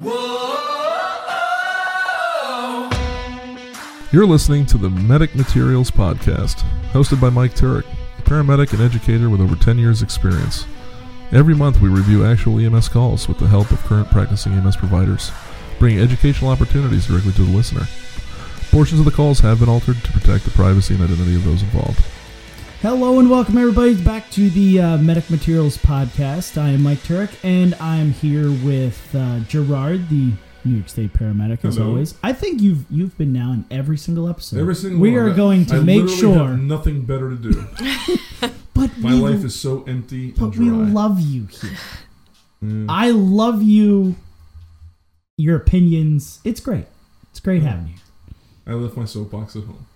You're listening to the Medic Materials Podcast, hosted by Mike Turek, a paramedic and educator with over 10 years' experience. Every month, we review actual EMS calls with the help of current practicing EMS providers, bringing educational opportunities directly to the listener. Portions of the calls have been altered to protect the privacy and identity of those involved. Hello and welcome everybody back to the uh, Medic Materials Podcast. I am Mike Turek and I'm here with uh, Gerard, the New York State paramedic, as Hello. always. I think you've you've been now in every single episode. Every single we one. are I- going to I make literally sure. have nothing better to do. but My we, life is so empty and but dry. we love you here. Mm. I love you. Your opinions. It's great. It's great having you. I left my soapbox at home.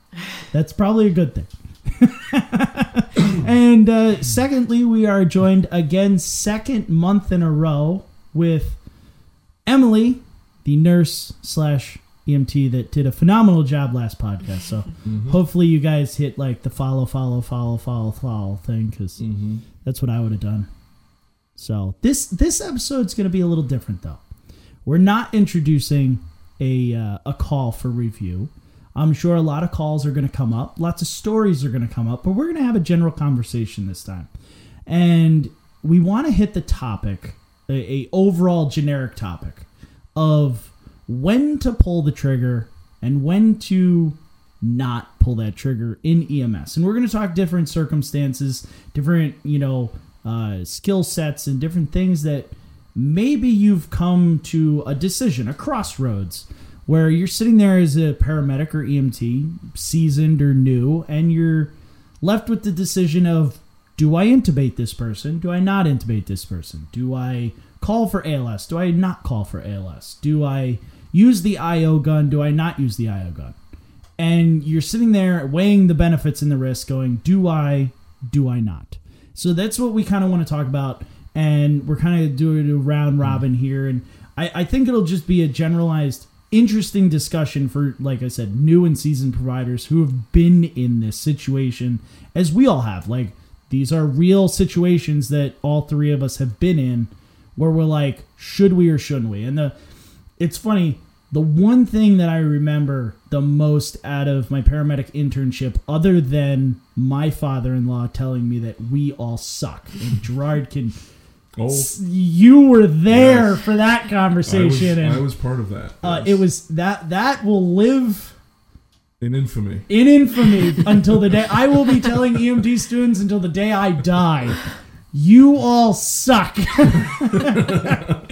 That's probably a good thing. and uh, secondly, we are joined again, second month in a row, with Emily, the nurse slash EMT that did a phenomenal job last podcast. So hopefully, you guys hit like the follow, follow, follow, follow, follow thing because Mm-hmm. that's what I would have done. So this this episode's going to be a little different though. We're not introducing a uh, a call for review. I'm sure a lot of calls are going to come up, lots of stories are going to come up, but we're going to have a general conversation this time. And we want to hit the topic, a, a overall generic topic of when to pull the trigger and when to not pull that trigger in EMS. And we're going to talk different circumstances, different, you know, uh, skill sets, and different things that maybe you've come to a decision, a crossroads, where you're sitting there as a paramedic or EMT, seasoned or new, and you're left with the decision of do I intubate this person? Do I not intubate this person? Do I call for ALS? Do I not call for ALS? Do I use the IO gun? Do I not use the IO gun? And you're sitting there weighing the benefits and the risks, going, do I, do I not? So that's what we kind of want to talk about. And we're kind of doing a round robin here. And I, I think it'll just be a generalized, interesting discussion for, like I said, new and seasoned providers who have been in this situation, as we all have. Like, these are real situations that all three of us have been in where we're like, should we or shouldn't we? And the it's funny, the one thing that I remember the most out of my paramedic internship, other than my father in law telling me that we all suck, and Gerard can Oh, you were there Yes. for that I was, conversation and I was part of that. uh, yes. it was that that will live in infamy. in infamy until the day I will be telling EMT students until the day I die. You all suck.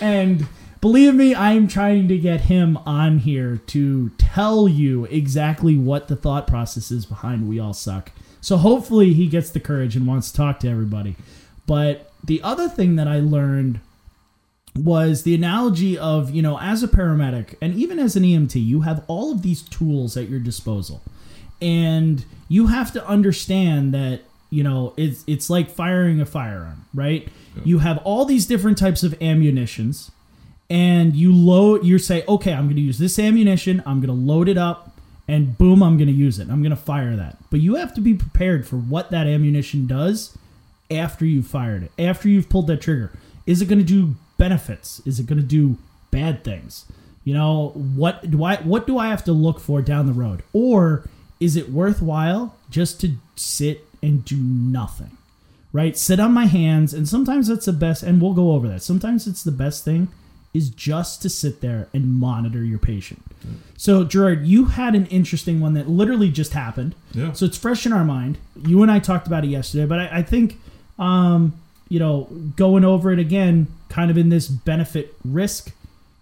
and believe me, I'm trying to get him on here to tell you exactly what the thought process is behind we all suck. So hopefully he gets the courage and wants to talk to everybody. But the other thing that I learned was the analogy of, you know, as a paramedic and even as an EMT, you have all of these tools at your disposal. And you have to understand that, you know, it's it's like firing a firearm, right? You have all these different types of ammunitions and you load you say, "Okay, I'm going to use this ammunition. I'm going to load it up and boom, I'm going to use it. I'm going to fire that." But you have to be prepared for what that ammunition does after you've fired it, after you've pulled that trigger. Is it going to do benefits? Is it going to do bad things? You know, what do I what do I have to look for down the road? Or is it worthwhile just to sit and do nothing? Right? Sit on my hands and sometimes that's the best and we'll go over that. Sometimes it's the best thing is just to sit there and monitor your patient. So, Gerard, you had an interesting one that literally just happened. Yeah. So it's fresh in our mind. You and I talked about it yesterday, but I, I think, um, you know, going over it again, kind of in this benefit risk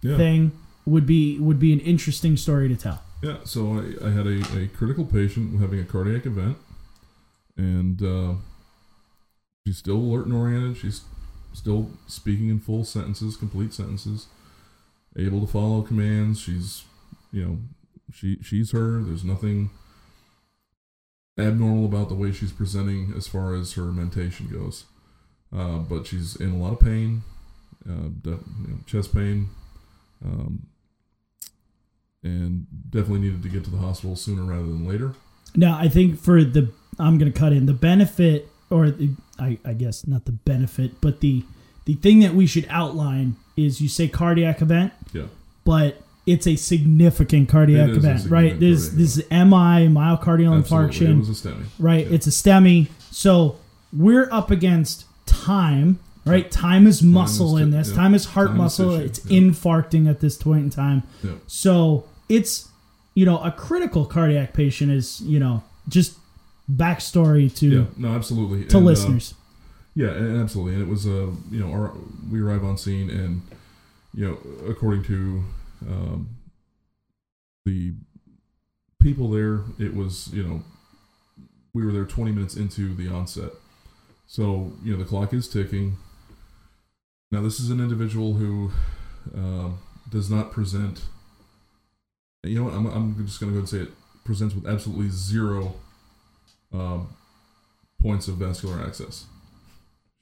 yeah. thing, would be would be an interesting story to tell. Yeah, so I, I had a, a critical patient having a cardiac event, and uh, she's still alert and oriented. She's still speaking in full sentences, complete sentences, able to follow commands. She's, you know, she she's her. There's nothing abnormal about the way she's presenting as far as her mentation goes. Uh, but she's in a lot of pain, uh, de- you know, chest pain, um, and definitely needed to get to the hospital sooner rather than later. Now, I think for the I'm going to cut in the benefit, or the, I, I guess not the benefit, but the the thing that we should outline is you say cardiac event, Yeah. but it's a significant cardiac is event, right? This cardiac this is MI, myocardial Absolutely. infarction, It was a STEMI. right? Yeah. It's a STEMI. So we're up against time, right? Time is muscle is in this. yeah. Time is heart Time muscle. tissue, it's yeah. infarcting at this point in time. Yeah. So it's you know a critical cardiac patient is you know just backstory to Yeah. No, absolutely. to And, uh, listeners. Yeah, and absolutely. And it was, uh, you know, our, we arrive on scene, and you know, according to um, the people there, it was, you know, we were there 20 minutes into the onset. So you know, the clock is ticking. Now, this is an individual who um, does not present. You know what? I'm, I'm just going to go and say it presents with absolutely zero um, points of vascular access.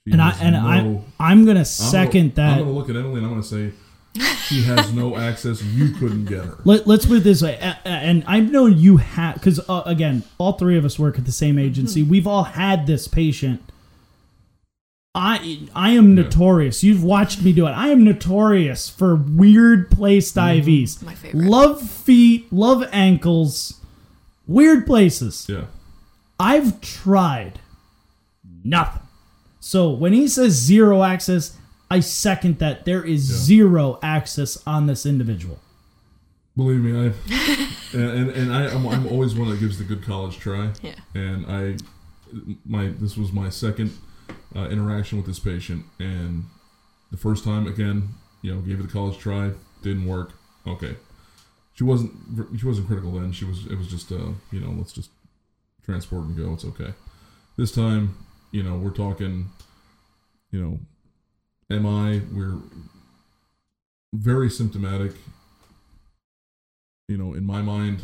She And I and I I'm gonna I'm second gonna, I'm gonna look at Emily and I'm gonna say she has no access. You couldn't get her. Let, let's put it this way, A- a- and I know you have because uh, again, all three of us work at the same agency. We've all had this patient. I I am Yeah. notorious. You've watched me do it. I am notorious for weird placed Mm-hmm. IVs. My favorite. Love feet, love ankles, weird places. Yeah, I've tried nothing. So when he says zero access, I second that there is Yeah. zero access on this individual. believe me, I and and, and I I'm, I'm always one that gives the good college try. Yeah. And I my this was my second uh, interaction with this patient, and the first time again, you know, gave it a college try, didn't work. Okay, she wasn't she wasn't critical then. She was it was just uh you know let's just transport and go. It's okay. This time, you know, we're talking, you know, MI. We're very symptomatic. You know, in my mind,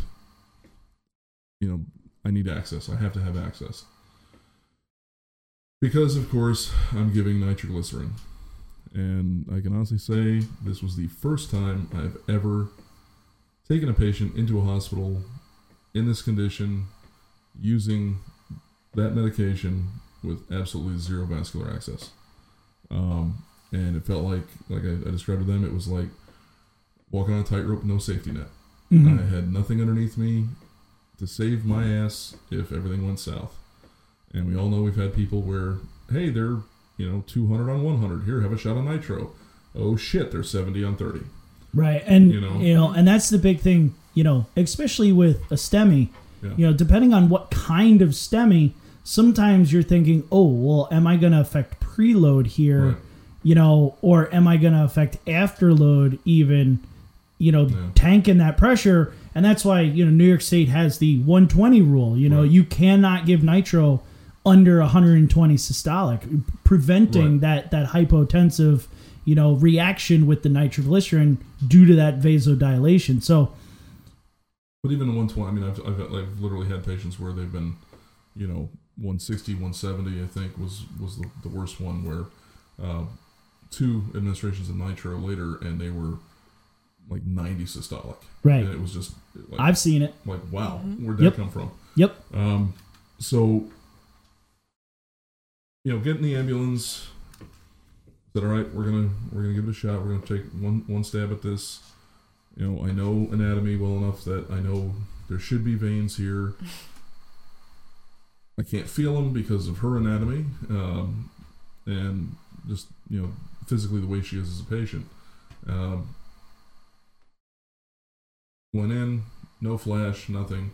you know, I need access. I have to have access. Because, of course, I'm giving nitroglycerin. And I can honestly say this was the first time I've ever taken a patient into a hospital in this condition using that medication with absolutely zero vascular access. Um, and it felt like, like I, I described to them, it was like walking on a tightrope, no safety net. Mhm. I had nothing underneath me to save my ass if everything went south. And we all know we've had people where, hey, they're, you know, 200 on 100. Here, have a shot of nitro. Oh shit, they're 70 on 30. Right, and You know, you know? know, and that's the big thing, you know, especially with a STEMI. Yeah. You know, depending on what kind of STEMI, sometimes you're thinking, "Oh, well, am I going to affect preload here?" Right. You know, or am I going to affect afterload even? You know, Yeah. tanking that pressure, and that's why you know New York State has the 120 rule. You know, Right. you cannot give nitro under 120 systolic, preventing Right. that that hypotensive you know reaction with the nitroglycerin due to that vasodilation. So But even 120, I mean, I've, I've, I've literally had patients where they've been, you know, 160, 170, I think was, was the, the worst one where uh, two administrations of nitro later and they were like 90 systolic. right, And it was just like, I've seen it. like wow, where'd that Yep. come from? Yep. Um, so, you know, get in the ambulance. Said, all right, we're gonna we're gonna give it a shot. We're gonna take one one stab at this. You know, I know anatomy well enough that I know there should be veins here. I can't feel them because of her anatomy, um, and just you know physically the way she is as a patient. Um, went in, no flash, nothing.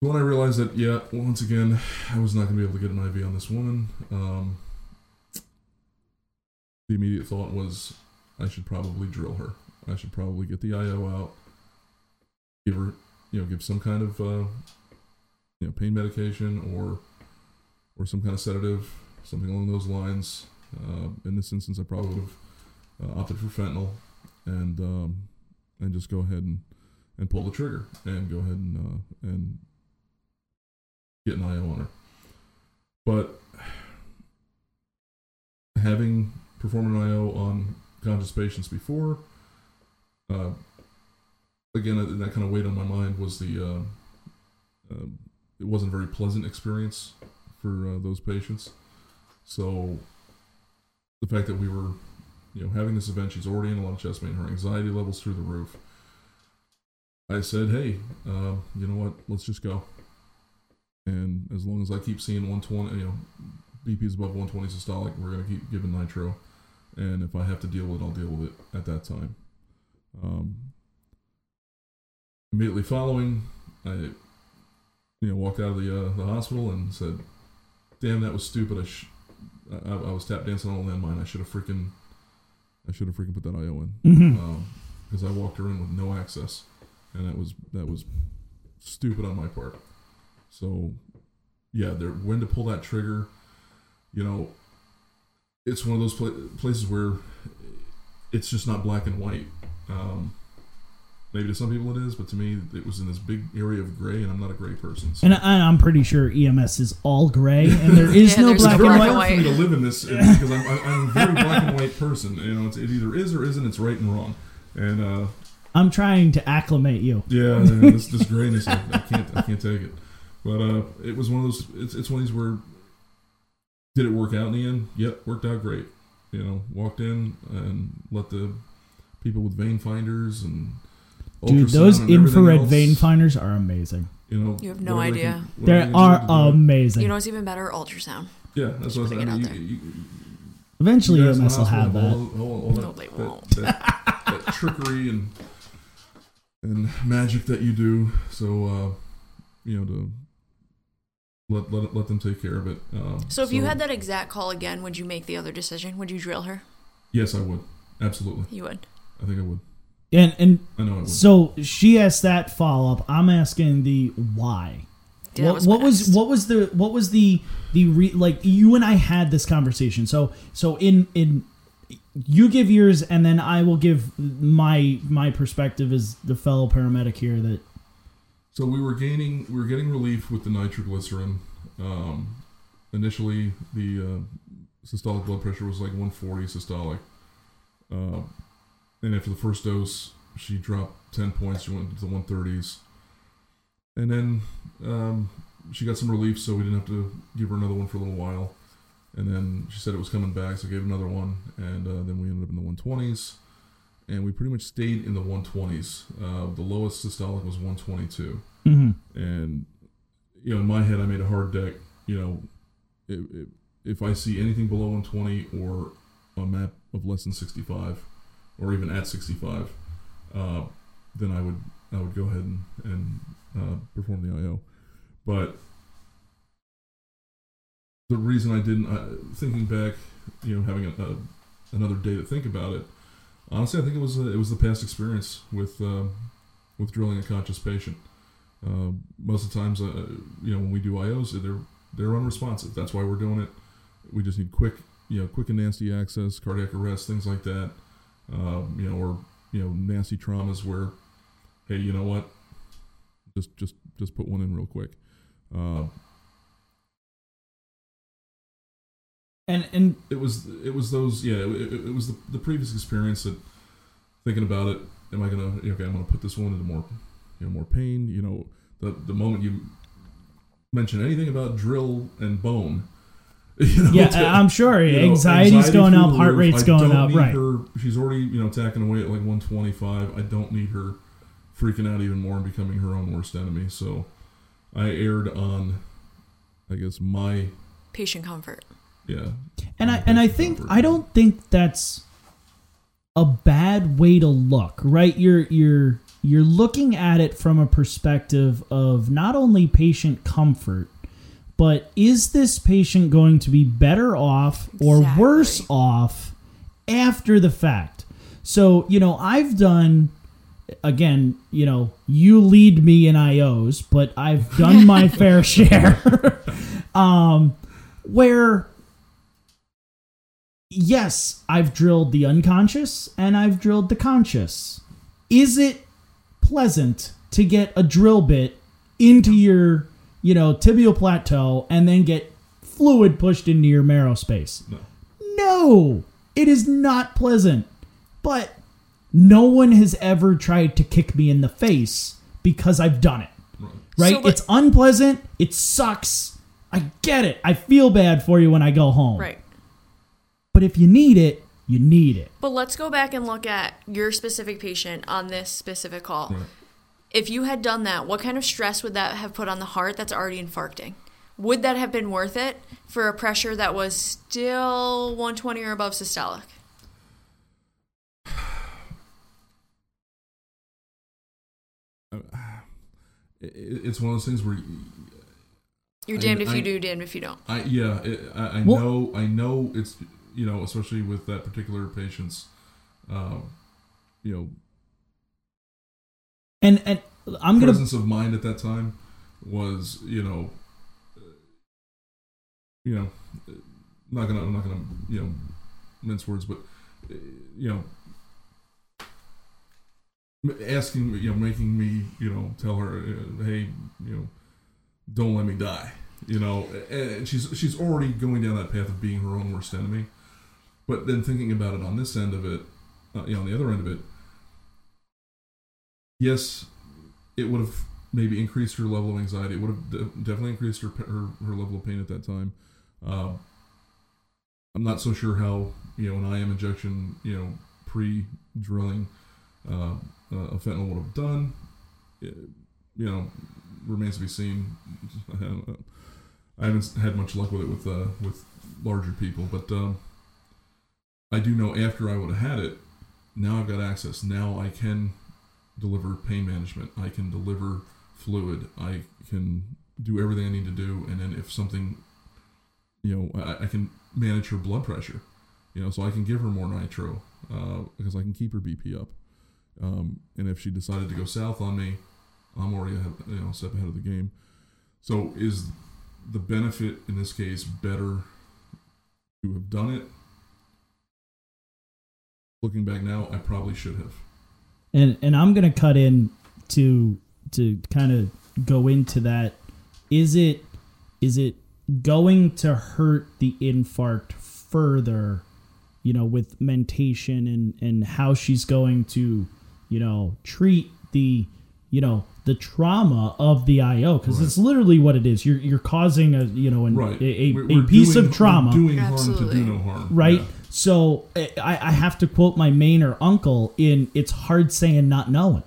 When I realized that, yeah, once again, I was not going to be able to get an IV on this woman, um, the immediate thought was I should probably drill her. I should probably get the IO out, give her, you know, give some kind of, uh, you know, pain medication or, or some kind of sedative, something along those lines. Uh, in this instance, I probably would have uh, opted for fentanyl, and um, and just go ahead and, and pull the trigger and go ahead and uh, and get an IO on her. But having performed an IO on conscious patients before, uh, again, that kind of weighed on my mind was the uh, uh, it wasn't a very pleasant experience for those patients. So the fact that we were, you know, having this event. She's already in a lot of chest pain. Her anxiety levels through the roof. I said, "Hey, uh, you know what? Let's just go." And as long as I keep seeing 120, you know, BP is above 120 systolic, we're gonna keep giving nitro. And if I have to deal with it, I'll deal with it at that time. Um, immediately following, I, you know, walked out of the uh, the hospital and said, "Damn, that was stupid. I, I, I was tap dancing on a landmine. I should have freaking, I should have freaking put that IO in because I walked her in with no access, and that was that was stupid on my part. So, yeah, there when to pull that trigger, you know, it's one of those pla- places where it's just not black and white. Um, maybe to some people it is, but to me, it was in this big area of gray, and I'm not a gray person. So. And I, I'm pretty sure EMS is all gray, and there is Yeah, no black and black white. and hard for me to live in this uh, because I'm, I'm I'm a very black and white person. You know, it's, it either is or isn't. It's right and wrong. And uh, I'm trying to acclimate you. yeah, yeah, this this grayness, I, I can't I can't take it. But uh, it was one of those. It's it's one of these where did it work out in the end? Yep, worked out great. You know, walked in and let the people with vein finders and Dude, those infrared else, vein finders are amazing. You know, You have no whatever they idea. can- They whatever are can do to do it. amazing. You know what's even better? Ultrasound. Yeah, that's what I was putting it I mean, you, you, Eventually, you the EMS will have hospital that. all- all- all No, that- they won't. That, that trickery and and magic that you do. So uh, you know to let let let them take care of it. Um, So if you had that exact call again, would you make the other decision? Would you drill her? yes, I would absolutely. You would. I think I would. And and I know so she asked that follow up. I'm asking the why. Dude, what was what was what was the what was the the re, like you and I had this conversation. So so in in you give yours and then I will give my my perspective as the fellow paramedic here that So we were gaining, we were getting relief with the nitroglycerin. Um, initially, the uh, systolic blood pressure was like 140 systolic, uh, and after the first dose, she dropped 10 points. She went to the 130s, and then um, she got some relief, so we didn't have to give her another one for a little while. And then she said it was coming back, so I gave another one, and uh, then we ended up in the 120s, and we pretty much stayed in the 120s. Uh, the lowest systolic was 122 Mhm. and you know in my head i made a hard deck you know if, if i see anything below 120 or a map of less than 65 or even at 65 uh, then i would i would go ahead and, and uh, perform the io but the reason i didn't uh, thinking back you know having a, a, another day to think about it honestly i think it was uh, it was the past experience with um, with drilling a conscious patient uh, most of the times, uh, you know, when we do IOs, they're they're unresponsive. That's why we're doing it. We just need quick, you know, quick and nasty access, cardiac arrest, things like that. Um, you know, or you know, nasty traumas where, hey, you know what, just just just put one in real quick. Uh, and and it was it was those yeah it, it, was the, the previous experience that thinking about it am i gonna okay i'm gonna put this one into more you know more pain you know the the moment you mention anything about drill and bone you know, yeah, it's I'm sure you know, anxiety's anxiety going up, heart roof. rate's I going don't up, need right? her she's already you know tacking away at like 125 i don't need her freaking out even more and becoming her own worst enemy so i erred on i guess my Patient comfort. yeah And I and I think comfort. I don't think that's a bad way to look, right? You're you're you're looking at it from a perspective of not only patient comfort, but is this patient going to be better off or Exactly. worse off after the fact? So, you know, I've done again, you know, you lead me in IOs, but I've done my fair share. um where yes, I've drilled the unconscious and I've drilled the conscious. Is it pleasant to get a drill bit into your, you know, tibial plateau and then get fluid pushed into your marrow space? no No, it is not pleasant. But no one has ever tried to kick me in the face because I've done it. right Right? So, but- it's unpleasant. It sucks. I get it. I feel bad for you when I go home. Right. But if you need it, you need it. But let's go back and look at your specific patient on this specific call. Right. If you had done that, what kind of stress would that have put on the heart that's already infarcting? Would that have been worth it for a pressure that was still 120 or above systolic? It's one of those things where You're I- damned if I- you do, damned if you don't. I yeah it, I, I Well- know I know it's you know especially with that particular patient's um, you know And and I'm gonna presence of mind at that time was you know uh, you know uh, not gonna I'm not gonna you know mince words but uh, you know asking you know making me you know tell her hey you know don't let me die you know and she's she's already going down that path of being her own worst enemy. But then thinking about it on this end of it uh, you know on the other end of it yes it would have maybe increased her level of anxiety. It would have de- definitely increased her, her her level of pain at that time. Um, I'm not so sure how you know an IM injection, you know, pre-drilling uh, uh, a fentanyl would have done. It, you know, remains to be seen. I haven't had much luck with it with uh, with larger people, but um, I do know after I would have had it, now I've got access. Now I can deliver pain management. I can deliver fluid. I can do everything I need to do. And then if something, you know, I, I can manage her blood pressure. You know, so I can give her more nitro uh, because I can keep her BP up. Um, and if she decided to go south on me, I'm already ahead, you know, step ahead of the game. So is the benefit in this case better to have done it? Looking back now, I probably should have. And and I'm gonna cut in to to kind of go into that. Is it is it going to hurt the infarct further? You know, with mentation and and how she's going to, you know, treat the you know the trauma of the IO because Right. it's literally what it is. You're you're causing a you know an, Right. a, a, We're- we're piece doing- of trauma we're doing harm to do no harm. right? Yeah. So I, I have to quote my mainer uncle in "It's hard saying not knowing,"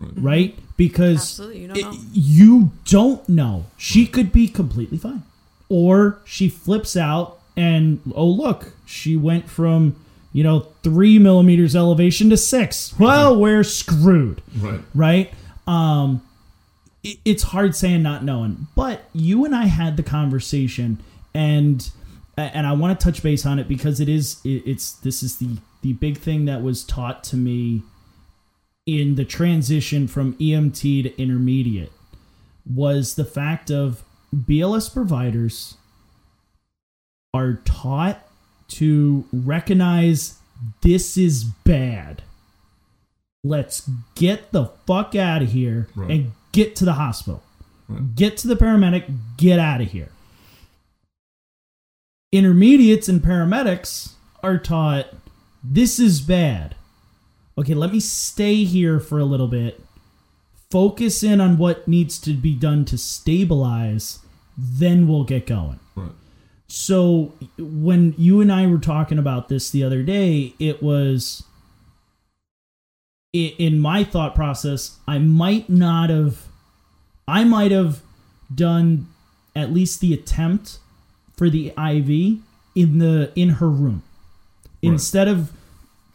Right. right? Because Absolutely, you don't it- know. you don't know. She could be completely fine, or she flips out and oh look, she went from you know three millimeters elevation to six. Well, we're screwed Right. right? Um, it, it's hard saying not knowing, but you and I had the conversation, and and I want to touch base on it because it is it, it's this is the the big thing that was taught to me in the transition from EMT to intermediate was the fact of BLS providers are taught to recognize this is bad. Let's get the fuck out of here Right. and get to the hospital. Right. Get to the paramedic, get out of here. Intermediates and paramedics are taught this is bad. Okay, let me stay here for a little bit. Focus in on what needs to be done to stabilize, then we'll get going. Right. So when you and I were talking about this the other day, it was in my thought process, I might not have I might have done at least the attempt for the IV in the in her room. Right. Instead of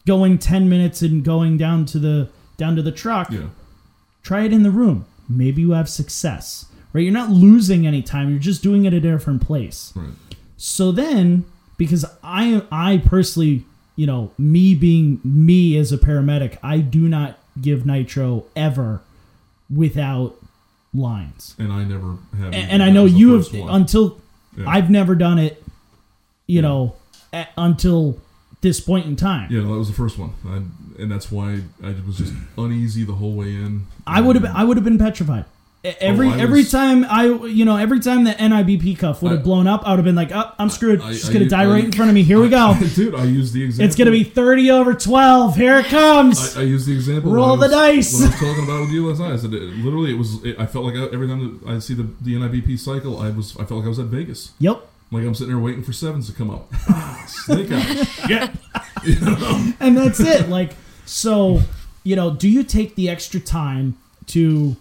going 10 minutes and going down to the down to the truck, Yeah. try it in the room. Maybe you have success. Right? You're not losing any time. You're just doing it at a different place. Right. So then, because I I personally, you know, me being me as a paramedic, I do not give nitro ever without lines. And I never have. And, and I know you have one. until Yeah. I've never done it, you Yeah. know, a, until this point in time. Yeah, no, that was the first one, I, and that's why I was just uneasy the whole way in. I would have I would have been petrified. Every Oh, every was- time I you know every time the NIBP cuff would have blown up, I would have been like, "Oh, I'm screwed. I- She's I- gonna die I- right in front of me. Here we go. dude. I used the example. It's gonna be 30 over 12. Here it comes." I, I used the example. Roll when the was- dice. When I was talking about it with USI, I said it, literally it was. It, I felt like I, every time that I see the, the NIBP cycle, I was. I felt like I was at Vegas. yep. Like I'm sitting there waiting for sevens to come up. Ah, snake eyes. Shit. You know? and that's it. Like, so, you know, do you take the extra time to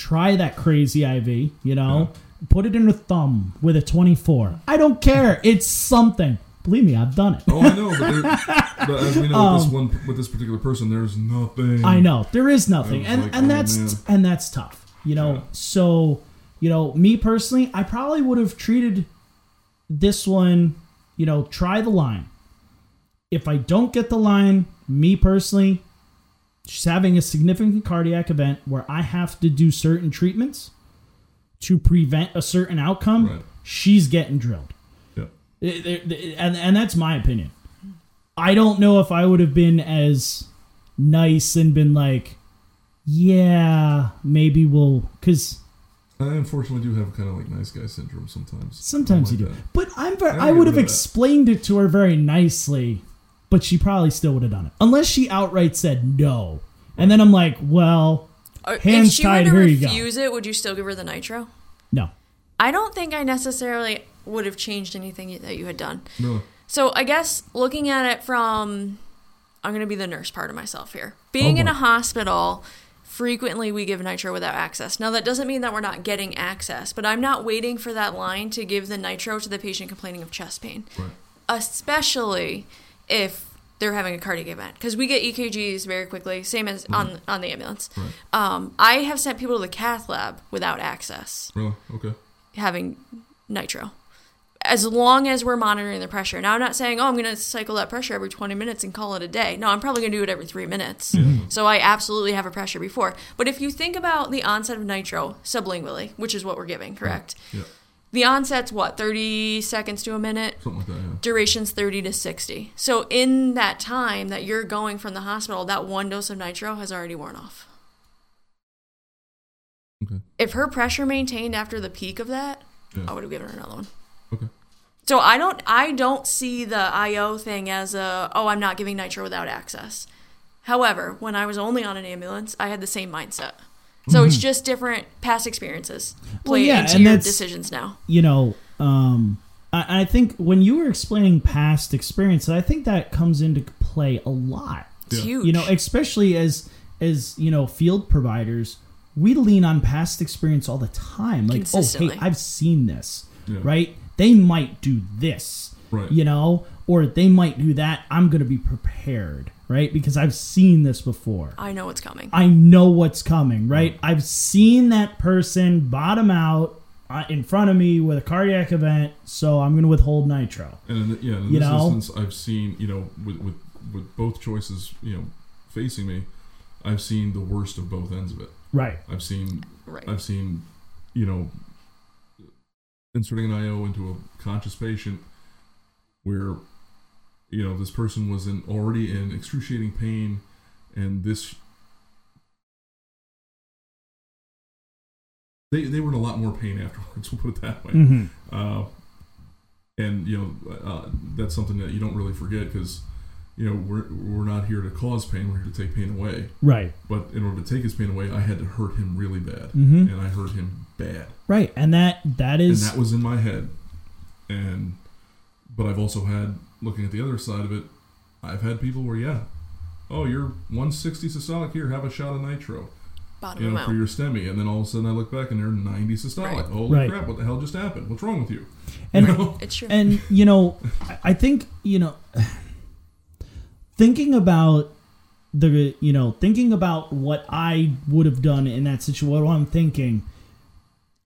try that crazy IV? You know, put it in a thumb with a 24. I don't care. It's something. Believe me, I've done it. Oh, I know, but, there, but as we know with this one, with this particular person, there's nothing. Um, I know there is nothing, and like, and oh, that's man. and that's tough. You know, Yeah. so you know, me personally, I probably would have treated this one. You know, try the line. If I don't get the line, me personally, she's having a significant cardiac event where I have to do certain treatments to prevent a certain outcome. Right. She's getting drilled. Yeah. It- it- it- and and that's my opinion. I don't know if I would have been as nice and been like, yeah, maybe we'll because I unfortunately do have kind of like nice guy syndrome sometimes. sometimes I'm you do. that. But I'm very, I I would have with that. explained it to her very nicely, but she probably still would have done it unless she outright said no. And then I'm like, well, Or Hands if she tied, were to here you go. refuse it, would you still give her the nitro? no. I don't think I necessarily would have changed anything that you had done. No. So I guess looking at it from, I'm going to be the nurse part of myself here. Being Oh, in boy. a hospital, frequently we give nitro without access. Now that doesn't mean that we're not getting access, but I'm not waiting for that line to give the nitro to the patient complaining of chest pain, Right. especially if they're having a cardiac event because we get EKGs very quickly, same as on on the ambulance. Right. Um, I have sent people to the cath lab without access Really? Okay. having nitro. As long as we're monitoring the pressure. Now, I'm not saying, oh, I'm going to cycle that pressure every 20 minutes and call it a day. No, I'm probably going to do it every three minutes. So I absolutely have a pressure before. But if you think about the onset of nitro sublingually, which is what we're giving, correct? Yeah. The onset's what, 30 seconds to a minute? Something like that. Yeah. Duration's 30 to 60. So in that time that you're going from the hospital, that one dose of nitro has already worn off. Okay. If her pressure maintained after the peak of that, Yeah. I would have given her another one. Okay. So I don't I don't see the IO thing as a oh I'm not giving nitro without access. However, when I was only on an ambulance, I had the same mindset. So it's just different past experiences Well, play yeah, into and your that's- decisions now. you know, um, I, I think when you were explaining past experiences, I think that comes into play a lot. It's Yeah. huge. You know, especially as as you know, field providers, we lean on past experience all the time. Like, oh, hey, I've seen this, Yeah. right? They might do this, Right. you know, or they might do that. I'm going to be prepared, right? Because I've seen this before. I know what's coming. I know what's coming, right? I've seen that person bottom out uh, in front of me with a cardiac event, so I'm going to withhold nitro. And in, the- yeah, in You this know? instance, I've seen you know with, with with both choices you know facing me, I've seen the worst of both ends of it. Right. I've seen right. I've seen you know inserting an IO into a conscious patient where you know this person was in already in excruciating pain and this they, they were in a lot more pain afterwards we'll put it that way Mm-hmm. uh, and you know uh, that's something that you don't really forget because you know we're, we're not here to cause pain we're here to take pain away Right. but in order to take his pain away i had to hurt him really bad Mhm. and i hurt him bad Right. And that that is and that was in my head and but i've also had looking at the other side of it i've had people where yeah oh you're 160 systolic here have a shot of nitro Bottom you know for your STEMI and then all of a sudden i look back and they're 90 systolic Right. holy Right. crap what the hell just happened what's wrong with you and You know? It's true. and you know I- I think you know thinking about the you know thinking about what I would have done in that situation what I'm thinking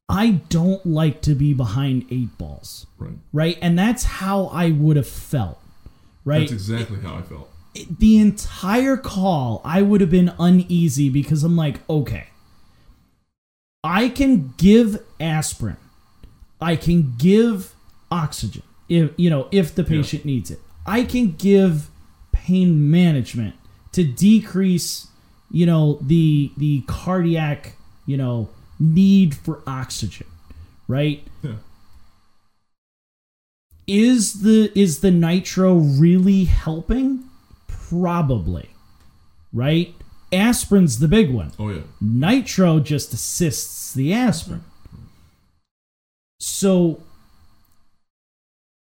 I don't like to be behind eight balls. Right. Right? And that's how I would have felt. Right? That's exactly how i felt. The entire call I would have been uneasy because I'm like, okay, I can give aspirin, I can give oxygen if you know if the patient needs it. I can give pain management to decrease, you know, the the cardiac, you know, need for oxygen, right? yeah. Is the is the nitro really helping? Probably right? Aspirin's the big one. Oh yeah. Nitro just assists the aspirin. So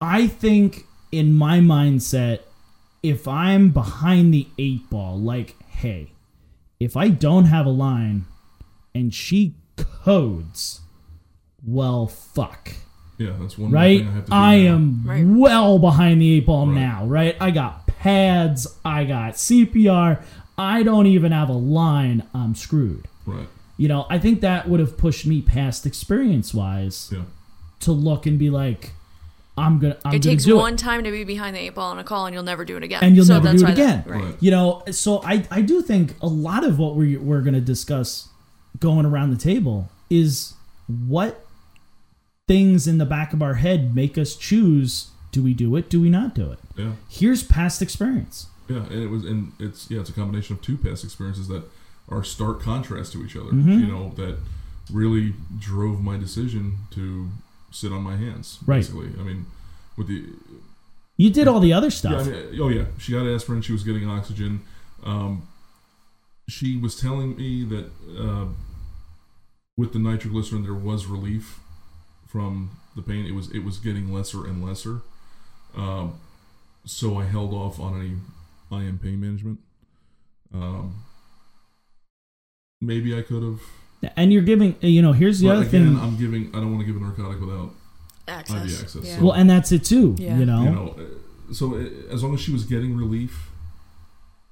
I think in my mindset, if I'm behind the eight ball, like, hey, if I don't have a line and she codes, well, fuck. Yeah, that's one Right? thing I have to do. I now. am Right. well behind the eight ball Right. now, right? I got pads, I got CPR, I don't even have a line, I'm screwed. Right. You know, I think that would have pushed me past experience wise Yeah. to look and be like, I'm gonna. I'm it gonna takes do one it. time to be behind the eight ball on a call, and you'll never do it again. And you'll So never that's do it why that- again. right. Right. You know, so I I do think a lot of what we we're gonna discuss going around the table is what things in the back of our head make us choose: do we do it? Do we not do it? Yeah. Here's past experience. Yeah, and it was, and it's yeah, it's a combination of two past experiences that are stark contrast to each other. Mhm. You know that really drove my decision to sit on my hands. Right. Basically, I mean, with the You did all the other yeah, stuff. I mean, oh yeah, she got aspirin. She was getting oxygen. Um, she was telling me that uh, with the nitroglycerin there was relief from the pain. It was it was getting lesser and lesser. Um, so I held off on any IM pain management. Um, maybe I could have. and you're giving, you know, here's the But other again, thing. I'm giving. I don't want to give a narcotic without Access. IV access, Yeah. so- well, and that's it too. Yeah. You know, you know so uh, as long as she was getting relief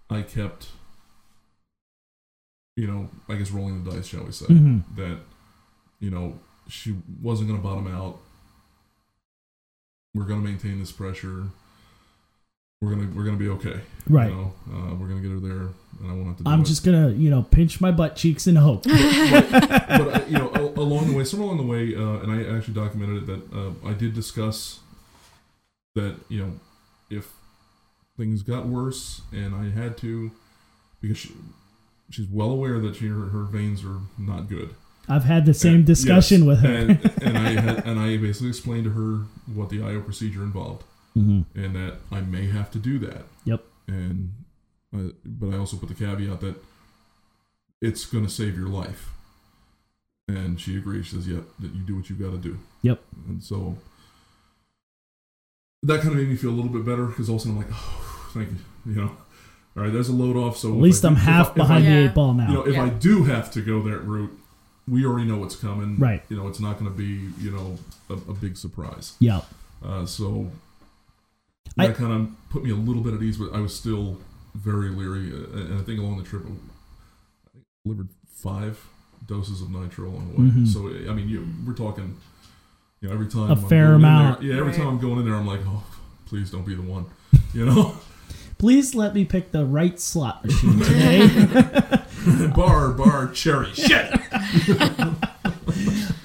i kept you know i guess rolling the dice shall we say Mhm. that you know she wasn't going to bottom out we're going to maintain this pressure we're going to we're going to be okay right? you know uh, we're going to get her there and i won't have to do I'm it. just gonna, you know, pinch my butt cheeks and hope. but uh, you know, along the way, somewhere along the way, uh, and I actually documented it that uh, I did discuss that you know if things got worse and I had to, because she, she's well aware that she, her, her veins are not good. I've had the same And- discussion yes, with her. and, and I had, and I basically explained to her what the IO procedure involved, hmm and that I may have to do that. Yep. And I, but I also put the caveat that it's going to save your life. And she agrees. She says, "Yep, that you do what you've got to do." Yep. And so that kind of made me feel a little bit better because also I'm like, "Oh, thank you." You know, all right, there's a load off. So At least I I'm do- if I- half I- behind the Yeah. eight ball now. you know, if I do have to go that route, we already know what's coming. Right. You know, it's not going to be you know a, a big surprise. yeah. Uh, so I- that kind of put me a little bit at ease, but I was still very leery. Uh, and I think along the trip, I delivered five doses of nitro along the way. Mhm. So I mean, you, we're talking, you know, every time A I'm fair amount. there- yeah, every Right. time I'm going in there, I'm like, oh, please don't be the one. You know, Please let me pick the right slot machine today. bar, bar, cherry, shit.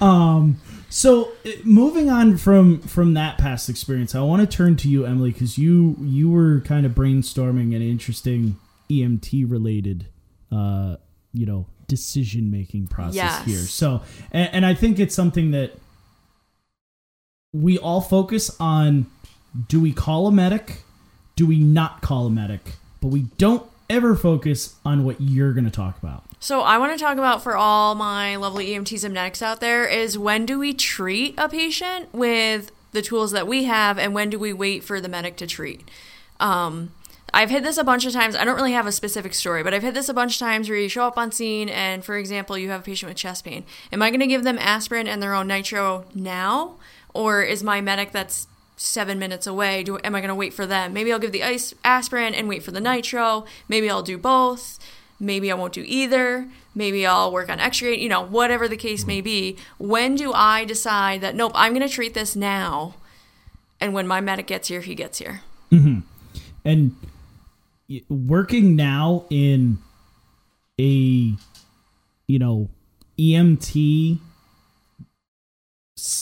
um. So uh, moving on from from that past experience, I want to turn to you, Emily, because you you were kind of brainstorming an interesting EMT related, uh, you know, decision making process Yes. here. So, and, and I think it's something that we all focus on: do we call a medic? Do we not call a medic? But we don't ever focus on what you're going to talk about. So I want to talk about for all my lovely EMTs and medics out there is when do we treat a patient with the tools that we have, and when do we wait for the medic to treat? Um, I've hit this a bunch of times. I don't really have a specific story, but I've hit this a bunch of times where you show up on scene and, for example, you have a patient with chest pain. Am I going to give them aspirin and their own nitro now, or is my medic that's seven minutes away? Do am I going to wait for them? Maybe I'll give the ice aspirin and wait for the nitro. Maybe I'll do both. Maybe I won't do either. Maybe I'll work on X-ray. You know, whatever the case may be. When do I decide that nope, I'm going to treat this now, and when my medic gets here, he gets here. Mm-hmm. and working now in a you know EMT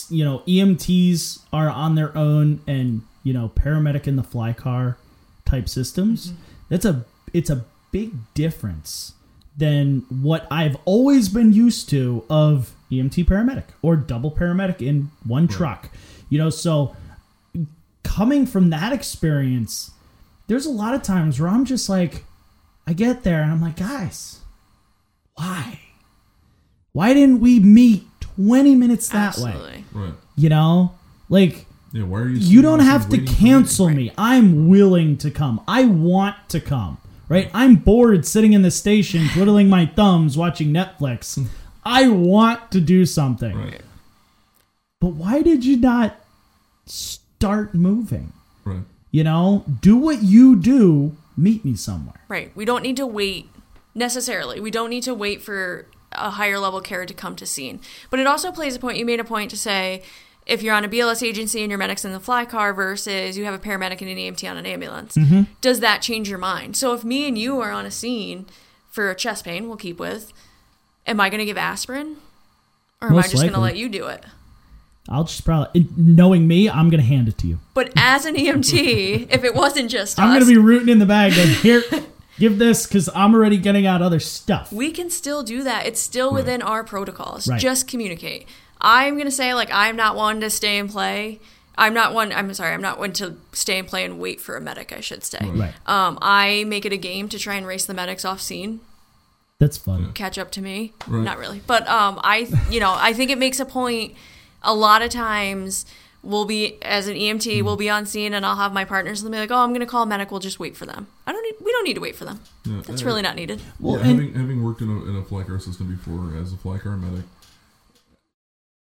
you know EMTs are on their own and you know paramedic in the fly car type systems mm-hmm. that's a it's a big difference than what I've always been used to of EMT paramedic or double paramedic in one truck you know so coming from that experience there's a lot of times where I'm just like, I get there and I'm like, guys, why? Why didn't we meet 20 minutes that way? Right. You know? Like, Yeah, why are you? you don't have to waiting for cancel Right. me. I'm willing to come. I want to come. Right? I'm bored sitting in the station twiddling my thumbs watching Netflix. I want to do something. Right, But why did you not start moving? right. You know, do what you do. Meet me somewhere. Right. We don't need to wait necessarily. We don't need to wait for a higher level care to come to scene. But it also plays a point. You made a point to say if you're on a BLS agency and your medic's in the fly car versus you have a paramedic and an EMT on an ambulance, mm-hmm. does that change your mind? So if me and you are on a scene for a chest pain, we'll keep with, am I going to give aspirin? Or am I just going to let you do it? I'll just probably, knowing me, I'm going to hand it to you. But as an EMT, if it wasn't just I'm us, to be rooting in the bag. Going, Here, give this because I'm already getting out other stuff. we can still do that. It's still within our protocols. Right. Just communicate. I'm gonna say like I'm not one to stay and play. I'm not one. I'm sorry. I'm not one to stay and play and wait for a medic. I should say. Right. Um, I make it a game to try and race the medics off scene, That's fun. catch up to me. Right. Not really, but um, I you know I think it makes a point. A lot of times we'll be as an EMT, we'll be on scene, and I'll have my partners and they'll be like, "Oh, I'm gonna call a medic. We'll just wait for them. I don't need. We don't need to wait for them. Yeah, That's uh, really not needed." Well, yeah, and- having having worked in a in a fly car system before as a fly car medic,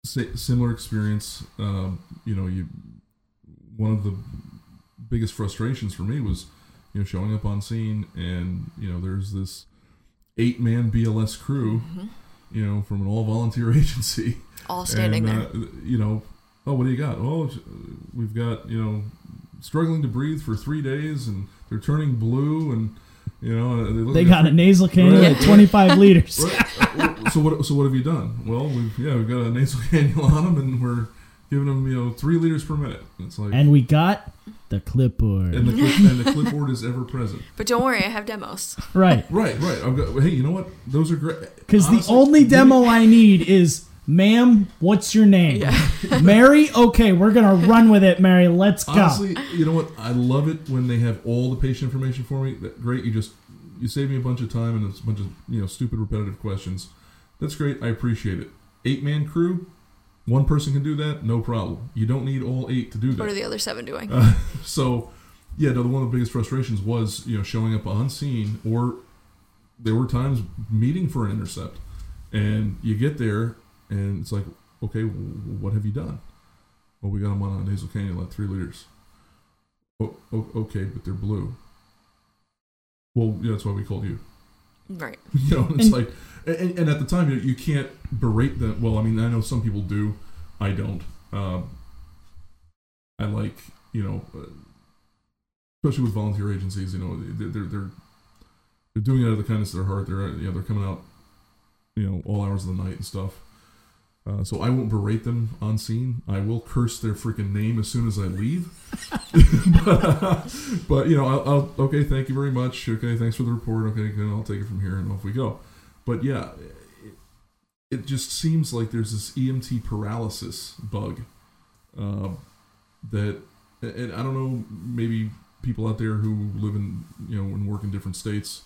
similar experience. Um, you know, you one of the biggest frustrations for me was you know showing up on scene and you know there's this eight man BLS crew, you know, from an all volunteer agency. All standing and, there. uh, you know, oh, what do you got? Oh, we've got you know, struggling to breathe for three days, and they're turning blue, and you know, they, look They got a nasal cannula Right. at 25 liters. Right. So what? So what have you done? Well, we've yeah, we've got a nasal cannula on them, and we're giving them you know three liters per minute. It's like And we got the clipboard. and the clip, and the clipboard is ever present. But don't worry, I have demos. right. Right, right. I've got. Hey, you know what? Those are great. Because the only demo I need is, ma'am, what's your name? Mary? Okay, we're going to run with it, Mary. Let's go. Honestly, you know what? I love it when they have all the patient information for me. That great. You just you save me a bunch of time and a bunch of you know stupid repetitive questions. That's great. I appreciate it. Eight man crew, one person can do that. No problem. You don't need all eight to do that. What are the other seven doing? Uh, so, yeah, no, one of the biggest frustrations was you know showing up on scene, or there were times meeting for an intercept, and you get there, and it's like, okay, w- what have you done? Well, we got them on a nasal cannula at three liters. Oh, okay, but they're blue. Well, yeah, that's why we called you. right. You know, it's And- like, and, and at the time, you, you can't berate them. Well, I mean, I know some people do. I don't. Um, I like, you know, uh, especially with volunteer agencies. You know, they're they're they're, they're doing it out of the kindness of their heart. They're you know they're coming out, you know, all hours of the night and stuff. Uh, so I won't berate them on scene. I will curse their freaking name as soon as I leave. but, but, you know, I'll, I'll okay. Thank you very much. Okay, thanks for the report. Okay, good, I'll take it from here and off we go. But yeah, it, it just seems like there's this EMT paralysis bug uh, that, and I don't know, maybe people out there who live in you know and work in different states,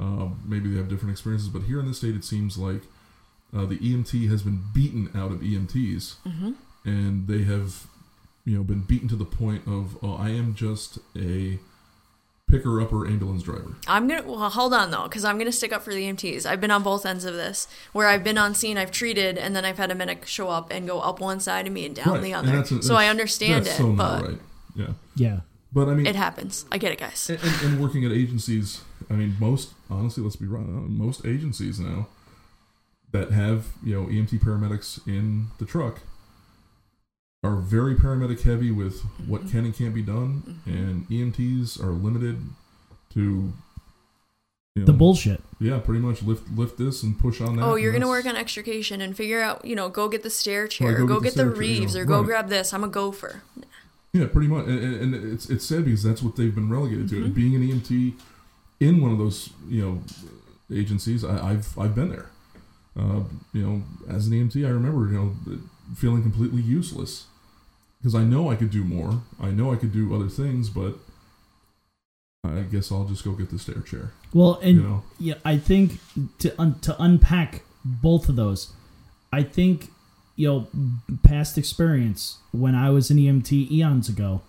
uh, maybe they have different experiences. But here in this state, it seems like uh, the EMT has been beaten out of EMTs, and they have, you know, been beaten to the point of, oh, I am just a picker upper ambulance driver. I'm gonna well, hold on though, because I'm gonna stick up for the EMTs. I've been on both ends of this, where I've been on scene, I've treated, and then I've had a medic show up and go up one side of me and down Right, the and other. that's- so I understand that's it, so not but right. Yeah, yeah. but I mean, it happens. I get it, guys. and, and, and working at agencies, I mean, most honestly, let's be right, most agencies now that have you know EMT paramedics in the truck are very paramedic heavy with what can and can't be done, and EMTs are limited to you know, The bullshit. yeah, pretty much lift lift this and push on that. Oh, you're gonna work on extrication and figure out, you know, go get the stair Right, chair, go or go get get the the, stair chair, you reeves, know, or go right. grab this. I'm a gopher. Yeah, pretty much, and, and and it's it's sad because that's what they've been relegated to. Mm-hmm. And being an EMT in one of those you know agencies, I, I've I've been there. Uh, you know, as an EMT, I remember you know feeling completely useless because I know I could do more. I know I could do other things, but I guess I'll just go get the stair chair. Well, and You know, yeah, I think to un- to unpack both of those, I think you know, past experience when I was an EMT eons ago,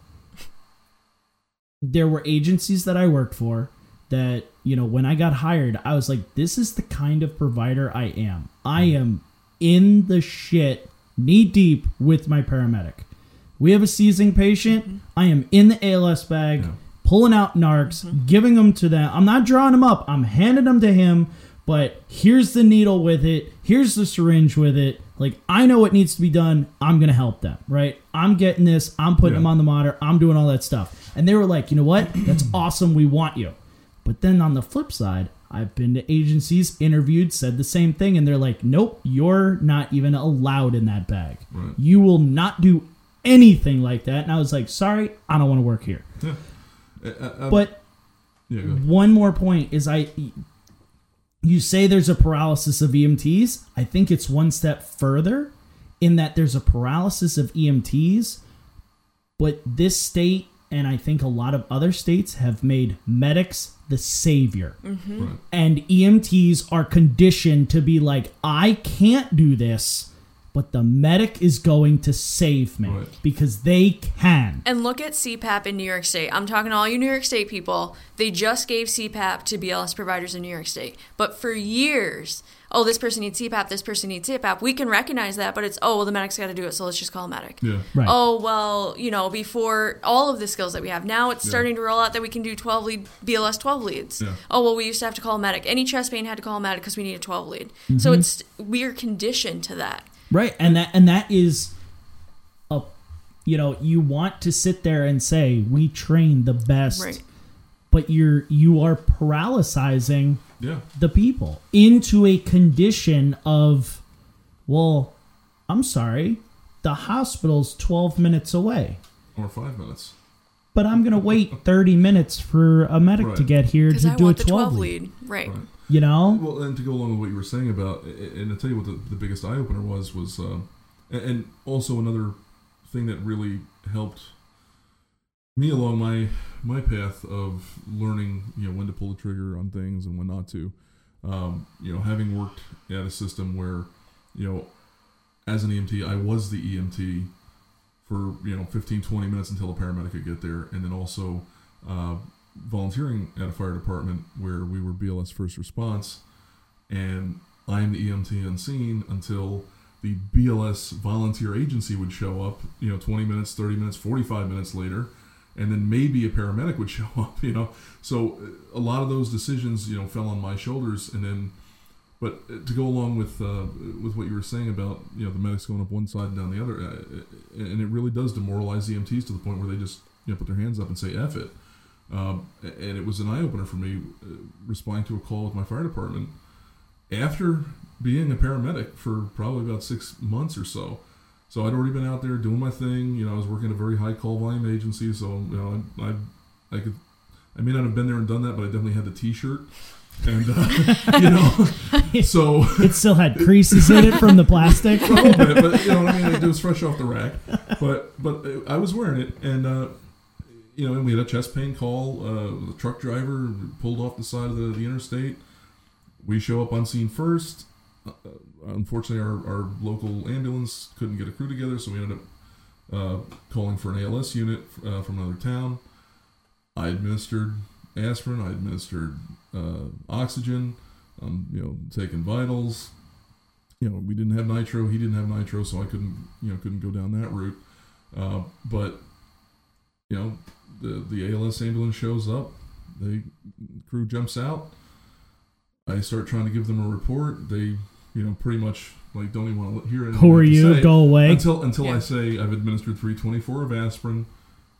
there were agencies that I worked for that, you know, when I got hired, I was like, this is the kind of provider I am. I mm-hmm. am in the shit knee deep with my paramedic. We have a seizing patient. Mm-hmm. I am in the ALS bag, Yeah. pulling out narcs, mm-hmm. giving them to them. I'm not drawing them up. I'm handing them to him. But here's the needle with it. Here's the syringe with it. Like I know what needs to be done. I'm gonna help them. Right. I'm getting this. I'm putting Yeah. them on the monitor. I'm doing all that stuff. And they were like, you know what? That's awesome. We want you. But then on the flip side, I've been to agencies, interviewed, said the same thing, and they're like, nope, you're not even allowed in that bag. Right. You will not do anything like that. And I was like, sorry, I don't want to work here. Yeah. Uh, uh, But yeah, one more point is I you say there's a paralysis of EMTs. I think it's one step further in that there's a paralysis of EMTs, but this state and I think a lot of other states have made medics the savior. Right. And EMTs are conditioned to be like, I can't do this, but the medic is going to save me Right. because they can. And look at CPAP in New York State. I'm talking to all you New York State people. They just gave CPAP to BLS providers in New York State. But for years, oh, this person needs CPAP, this person needs CPAP. We can recognize that, but it's, oh, well, the medic's got to do it, so let's just call a medic. Yeah. Right. Oh, well, you know, before all of the skills that we have, now it's starting to roll out that we can do 12 lead, BLS 12 leads. Yeah. Oh, well, we used to have to call a medic. Any chest pain had to call a medic because we need a 12 lead. So Mm-hmm. it's, we're conditioned to that. Right, and that and that is a you know, you want to sit there and say we train the best, Right. but you're you are paralyzing Yeah. the people into a condition of well, I'm sorry, the hospital's 12 minutes away. Or five minutes. But I'm going to wait 30 minutes for a medic to get here to I do a want the 12, 12 lead. lead. Right. Right. You know? Well, and to go along with what you were saying about, and to tell you what the, the biggest eye opener was, was, uh, and, also another thing that really helped me along my my path of learning, you know, when to pull the trigger on things and when not to. Um, you know, having worked at a system where, you know, as an EMT, I was the EMT for you know 15, 20 minutes until a paramedic could get there, and then also uh, volunteering at a fire department where we were BLS first response, and I'm the EMT on scene until the BLS volunteer agency would show up, you know, 20 minutes, 30 minutes, 45 minutes later, and then maybe a paramedic would show up, you know. So uh, a lot of those decisions, you know, fell on my shoulders, and then. But uh, to go along with uh, with what you were saying about you know the medics going up one side and down the other, uh, and it really does demoralize EMTs to the point where they just you know put their hands up and say "f it," um, and it was an eye opener for me uh, responding to a call with my fire department after being a paramedic for probably about six months or so. So I'd already been out there doing my thing. You know, I was working at a very high call volume agency, so you know, I, I, I could, I may not have been there and done that, but I definitely had the T-shirt, and uh, you know, so It still had creases in it from the plastic. a little bit, but you know what I mean. It was fresh off the rack, but but I was wearing it, and uh, you know, and we had a chest pain call. Uh, the truck driver pulled off the side of the, the interstate. We show up on scene first. Uh, unfortunately, our, our local ambulance couldn't get a crew together, so we ended up uh, calling for an ALS unit uh, from another town. I administered aspirin. I administered uh, oxygen. Um, you know, taking vitals you know, we didn't have nitro. He didn't have nitro, so I couldn't, you know, couldn't go down that route. Uh, but you know, the the ALS ambulance shows up. The crew jumps out. I start trying to give them a report. They, you know, pretty much like don't even want to hear anything. Who are you? Go away. until until I say I've administered 324 of aspirin.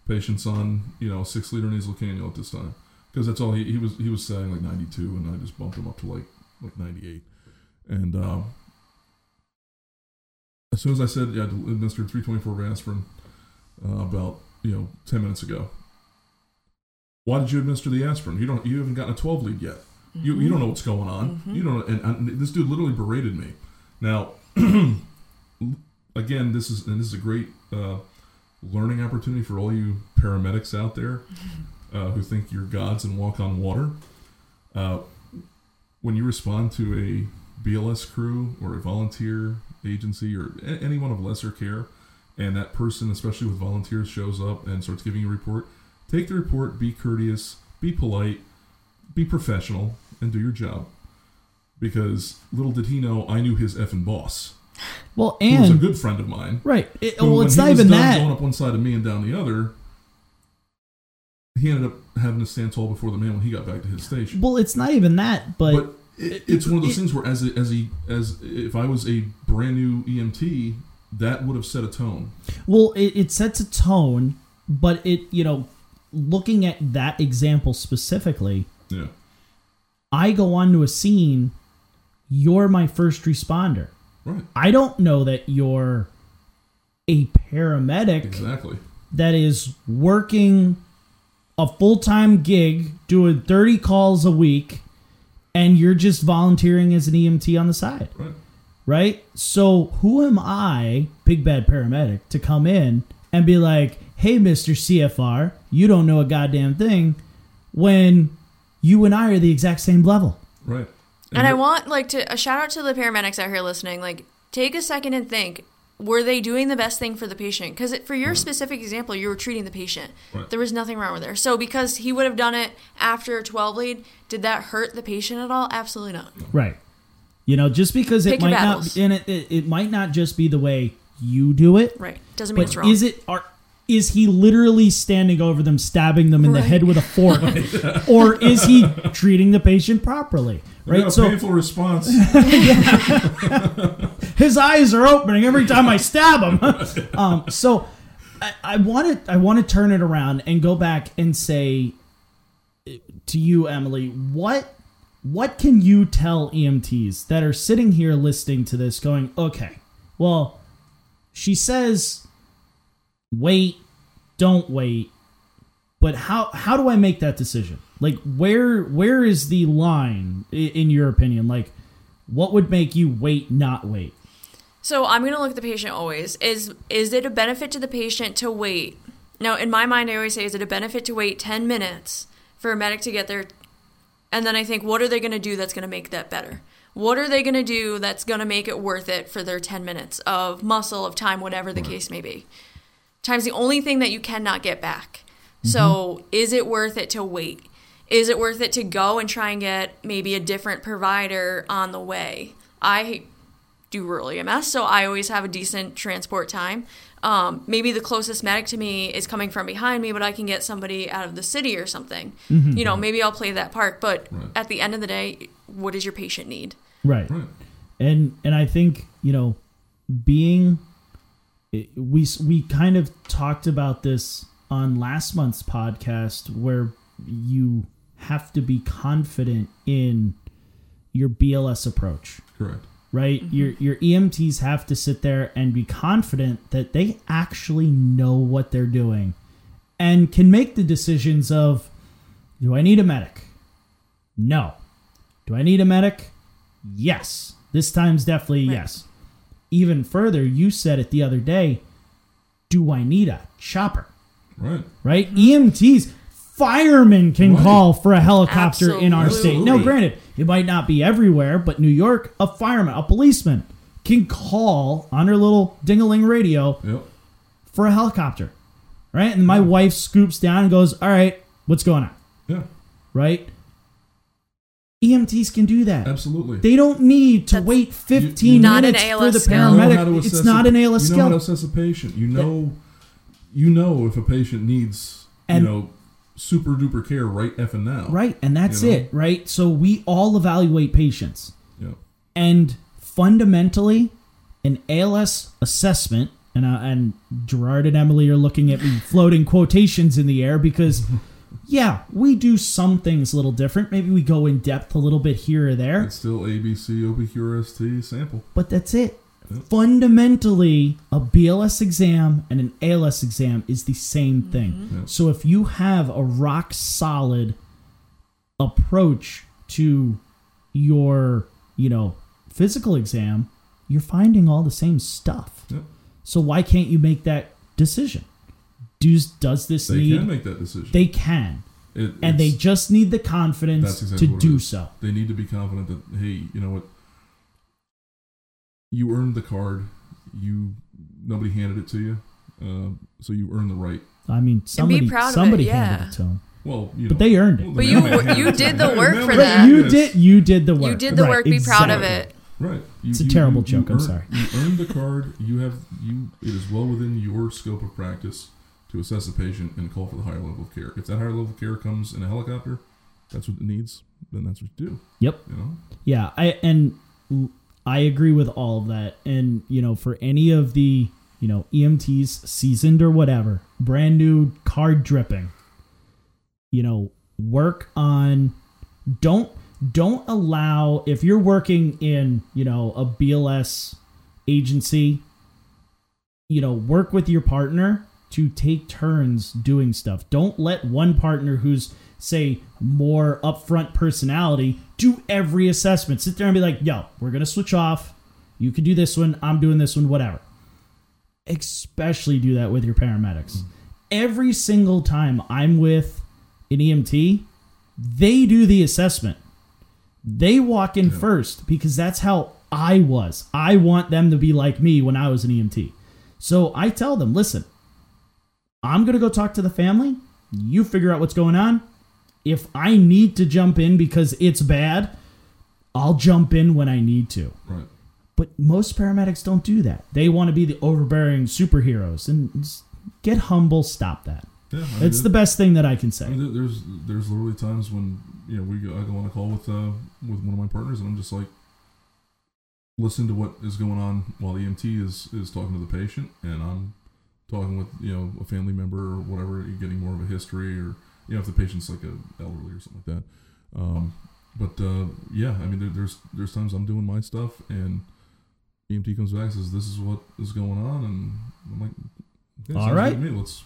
Patients on you know six liter nasal cannula at this time because that's all he, he was he was saying like 92 and I just bumped him up to like like 98 and um, as soon as I said yeah I administered 324 of aspirin uh, about you know 10 minutes ago why did you administer the aspirin? You don't you haven't gotten a 12 lead yet. You, you don't know what's going on. You don't and, and this dude literally berated me. Now again this is and this is a great uh, learning opportunity for all you paramedics out there uh, who think you're gods and walk on water. Uh, when you respond to a BLS crew or a volunteer agency or anyone of lesser care, and that person, especially with volunteers, shows up and starts giving a report, take the report, be courteous, be polite, be professional, and do your job. Because little did he know, I knew his effing boss, Well, and who was a good friend of mine. right. It, well, it's he not even that. Going up one side of me and down the other, he ended up having to stand tall before the man when he got back to his station. Well, it's not even that, but, But it, it's one of those it- things where, as a, as a, as if I was a brand new EMT, that would have set a tone. well, it, it sets a tone. But it, you know, looking at that example specifically, Yeah, I go onto a scene. You're my first responder. right, I don't know that you're a paramedic exactly. that is working a full time gig, doing 30 calls a week, and you're just volunteering as an EMT on the side, Right, right? So, who am I, big bad paramedic, to come in and be like, hey, Mr. CFR, you don't know a goddamn thing when you and I are the exact same level? right. And I want like to a shout out to the paramedics out here listening. Like, take a second and think: Were they doing the best thing for the patient? Because for your specific example, you were treating the patient. Right. There was nothing wrong with her. So because he would have done it after a twelve lead, did that hurt the patient at all? Absolutely not. Right. You know, just because it Pick your might not, and it, it, it might not just be the way you do it, Right. Doesn't mean it's wrong. is it are is he literally standing over them, stabbing them in the head with a fork, or is he treating the patient properly? Right. So painful response. his eyes are opening every time I stab him. um, so I want to I want to turn it around and go back and say to you, Emily, what what can you tell EMTs that are sitting here listening to this, going, okay, well, she says, wait, don't wait, but how how do I make that decision? Like, where where is the line in your opinion? Like, what would make you wait, not wait? So I'm going to look at the patient always. Is is it a benefit to the patient to wait? Now, in my mind, I always say, is it a benefit to wait 10 minutes for a medic to get there? And then I think, what are they going to do that's going to make that better? What are they going to do that's going to make it worth it for their 10 minutes of muscle, of time, whatever the case may be? Time's the only thing that you cannot get back. So, is it worth it to wait? Is it worth it to go and try and get maybe a different provider on the way? I do rural EMS, so I always have a decent transport time. Um, maybe the closest medic to me is coming from behind me, but I can get somebody out of the city or something. You know, maybe I'll play that part. But Right. at the end of the day, what does your patient need? Right. right. and and I think you know, being we we kind of talked about this on last month's podcast where you have to be confident in your BLS approach, Correct. right? Mm-hmm. Your your EMTs have to sit there and be confident that they actually know what they're doing and can make the decisions of do I need a medic? No. Do I need a medic? Yes. This time's definitely Right. yes. Even further, you said it the other day. Do I need a chopper? Right. Right? EMTs, firemen can Right. call for a helicopter in our state. Now, granted, it might not be everywhere, but New York, a fireman, a policeman can call on their little ding-a-ling radio Yep. for a helicopter. Right? And my wife scoops down and goes, All right, what's going on? Yeah. Right? EMTs can do that. Absolutely. They don't need to That's wait 15 Not an minutes for the skill. You know how to paramedic. It's not a- an ALS You know how to assess a patient. You know, you know if a patient needs, And- you know, super duper care right effing now. Right, and that's You know? it, right? So we all evaluate patients. Yeah. And fundamentally, an ALS assessment, and uh, and Gerard and Emily are looking at me floating quotations in the air because, yeah, we do some things a little different. Maybe we go in depth a little bit here or there, It's still ABC OPQRST sample. but that's it. Yep. Fundamentally, a BLS exam and an ALS exam is the same thing. Mm-hmm. Yep. So if you have a rock solid approach to your, you know, physical exam, you're finding all the same stuff. Yep. So why can't you make that decision? Does does this They need can make that decision. they can. It- And they just need the confidence exactly to do so. They need to be confident that hey, you know what, you earned the card. You nobody handed it to you, uh, so you earned the right. I mean, somebody proud of it, somebody yeah. handed it to them, Well, you but they earned it. well, the But you you did the The work for that. you did you did the work. You did the Right, work. Be proud of it. Right. You, It's a terrible joke, I'm earned- sorry. You earned the card. You have you. It is well within your scope of practice to assess a patient and call for the higher level of care. If that higher level of care comes in a helicopter, that's what it needs. Then that's what you do. Yep. You know. Yeah, I and I agree with all of that. And you know, for any of the you know EMTs, seasoned or whatever, brand new card dripping, you know, work on. Don't don't allow if you're working in you know a BLS agency. You know, work with your partner to take turns doing stuff. Don't let one partner who's say more upfront personality do every assessment. Sit there and be like, "Yo, we're gonna switch off. You can do this one. I'm doing this one. Whatever." Especially do that with your paramedics. Every single time I'm with an EMT, they do the assessment. They walk in first because that's how I was. I want them to be like me when I was an EMT. So I tell them, listen, I'm going to go talk to the family. You figure out what's going on. If I need to jump in because it's bad, I'll jump in when I need to. Right. But most paramedics don't do that. They want to be the overbearing superheroes and get humble. Stop that. Yeah. I mean, It's the best thing that I can I say. mean, there's there's literally times when you know we go, I go on a call with uh with one of my partners and I'm just like listening to what is going on while the EMT is is talking to the patient and I'm talking with you know a family member or whatever you're getting more of a history or you know if the patient's like a elderly or something like that um but uh yeah I mean there, there's there's times I'm doing my stuff and EMT comes back and says this is what is going on and I'm like All to me. let's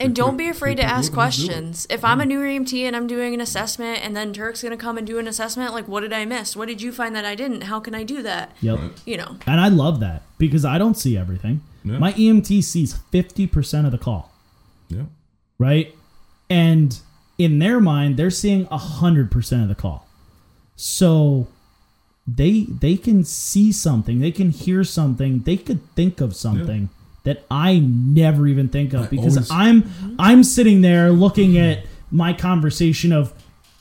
And don't be afraid to ask look and do it. questions. If I'm a new EMT and I'm doing an assessment and then Turk's going to come and do an assessment, like, what did I miss? What did you find that I didn't? How can I do that? Yep. You know, And I love that because I don't see everything. Yeah. My EMT sees 50% of the call, yeah right? And in their mind, they're seeing 100% of the call. So they they can see something, they can hear something, they could think of something that I never even think of because always- I'm I'm sitting there looking at my conversation of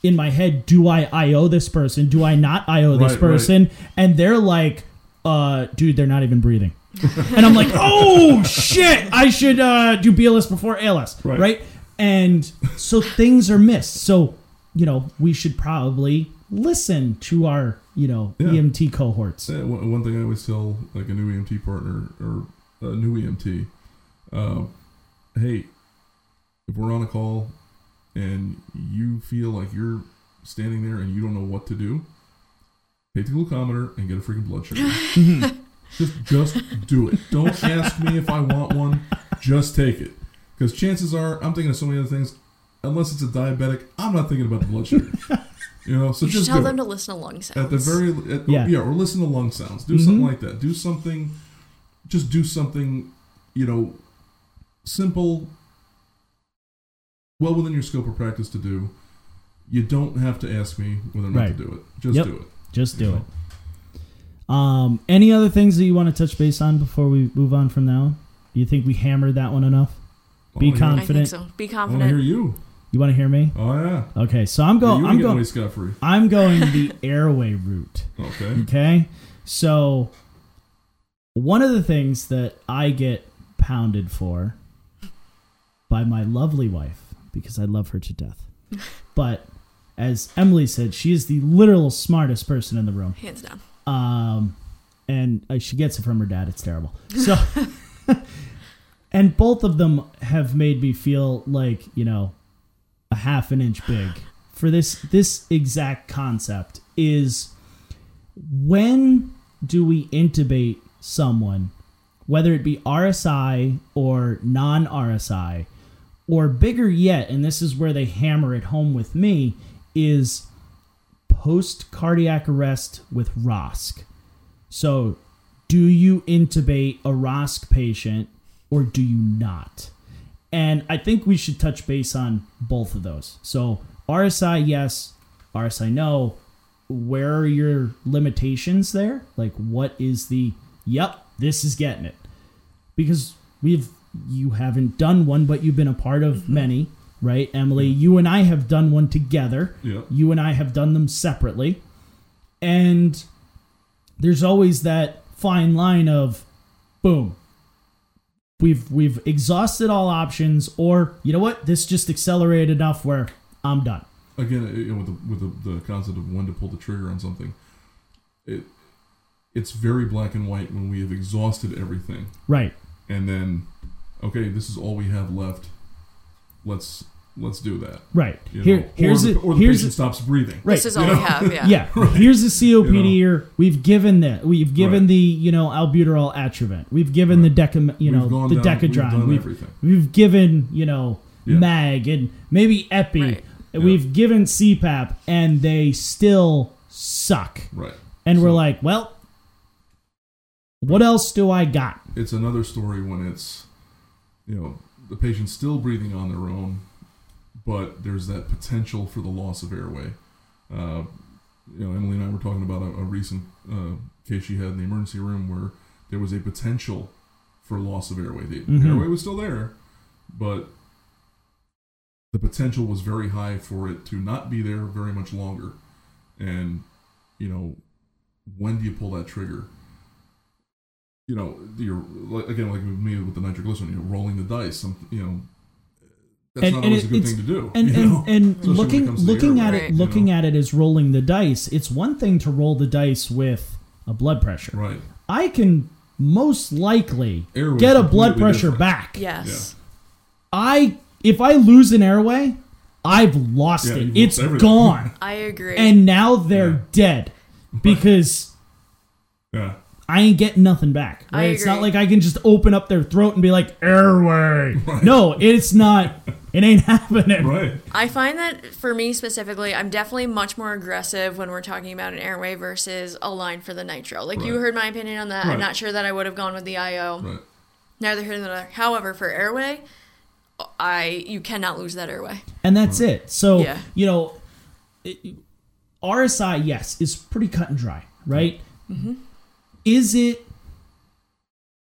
in my head, do I IO this person? Do I not IO this Right, right. person? And they're like, uh, dude, they're not even breathing. and I'm like, oh shit, I should uh, do BLS before ALS, Right. right. And so things are missed. So you know, we should probably listen to our you know Yeah. EMT cohorts. Yeah, one thing I always tell like a new EMT partner or a new EMT, uh, hey, if we're on a call and you feel like you're standing there and you don't know what to do, take the glucometer and get a freaking blood sugar. just, just do it. Don't ask me if I want one. Just take it, because chances are I'm thinking of so many other things. Unless it's a diabetic, I'm not thinking about the blood sugar. You know, so you just tell do them it. to listen to lung sounds. At the very at, Yeah. yeah. or listen to lung sounds. Do something Mhm. like that. Do something. Just do something. You know, simple. Well within your scope of practice to do. You don't have to ask me whether or not Right. to do it. Just Yep. do it. Just do You it. Um, any other things that you want to touch base on before we move on from now? Do you think we hammered that one enough? I Be wanna I think confident. so. Be I want to hear you. You want to hear me? Oh yeah. Okay, so I'm going. you I'm ain't getting going. away scot free. I'm going the airway route. Okay. Okay, so one of the things that I get pounded for by my lovely wife because I love her to death, but as Emily said, she is the literal smartest person in the room. Hands down. um, and uh, she gets it from her dad. It's terrible. So, and both of them have made me feel like you know a half an inch big for this. This exact concept is when do we intubate someone, whether it be RSI or non RSI, or bigger yet, and this is where they hammer it home with me, is post cardiac arrest with ROSC. So, do you intubate a ROSC patient or do you not? And I think we should touch base on both of those. So, RSI, yes, RSI, no. Where are your limitations there? Like, what is the yep, this is getting it. Because we've you haven't done one, but you've been a part of mm-hmm. many, right? Emily, you and I have done one together. Yep. You and I have done them separately. And there's always that fine line of boom. We've we've exhausted all options, or you know what? This just accelerated enough where I'm done. again you know, with the with the, the concept of when to pull the trigger on something it it's very black and white when we have exhausted everything Right. and then okay this is all we have left let's let's do that Right. you Here know? here's or, it. the, or the here's patient it. stops breathing Right. This is all we have. Yeah. yeah. Here's the COPD You know. here. We've given that. We've given Right. the you know albuterol Atrovent. We've given Right. the deca you know We've gone the down- we've decadron. done We've, everything. we've given you know Yeah. mag and maybe epi. Right. And We've given CPAP and they still suck. right And we're like, well, what else do I got? it's another story when it's you know the patient's still breathing on their own but there's that potential for the loss of airway uh, you know emily and i were talking about a, a recent uh, case she had in the emergency room where there was a potential for loss of airway the Mhm. airway was still there but the potential was very high for it to not be there very much longer and you know when do you pull that trigger you know, you're like, again like with me with the nitroglycerin, you're rolling the dice. Some, you know, that's And- not and always it- a good it's- thing to do. And you and, know? and Especially looking comes to the looking at it you looking know? at it as rolling the dice. It's one thing to roll the dice with a blood pressure. right, I can most likely Airway's get a blood pressure different. back. Yes. I if I lose an airway, I've lost Yeah, it. you've It's everything. gone. I agree. and now they're Yeah. dead because yeah, I ain't getting nothing back. I Right? It's not like I can just open up their throat and be like airway. No, it's not. It ain't happening. right, I find that for me specifically, I'm definitely much more aggressive when we're talking about an airway versus a line for the nitro. Like you heard my opinion on that. Right. I'm not sure that I would have gone with the IO. right, Neither here nor there. However, for airway, I you cannot lose that airway. And that's it. So, Yeah. you know, it, RSI, yes, is pretty cut and dry, right? Mm-hmm. Is it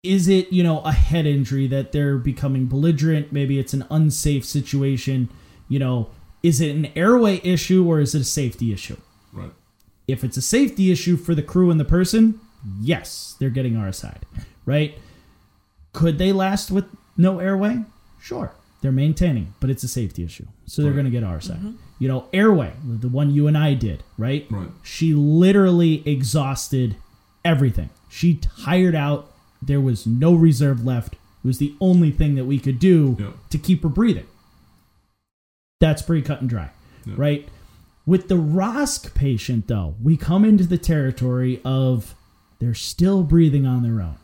is it, you know, a head injury that they're becoming belligerent? Maybe it's an unsafe situation. You know, is it an airway issue or is it a safety issue? right, If it's a safety issue for the crew and the person, yes, they're getting RSI, right? Could they last with no airway? Sure, they're maintaining, but it's a safety issue, so they're Right. going to get RSI. Mm-hmm. You know, airway, the one you and I did, right? right, She literally exhausted everything. She tired out. There was no reserve left. It was the only thing that we could do Yeah. to keep her breathing. That's pretty cut and dry, Yeah. right? With the ROSC patient, though, we come into the territory of they're still breathing on their own.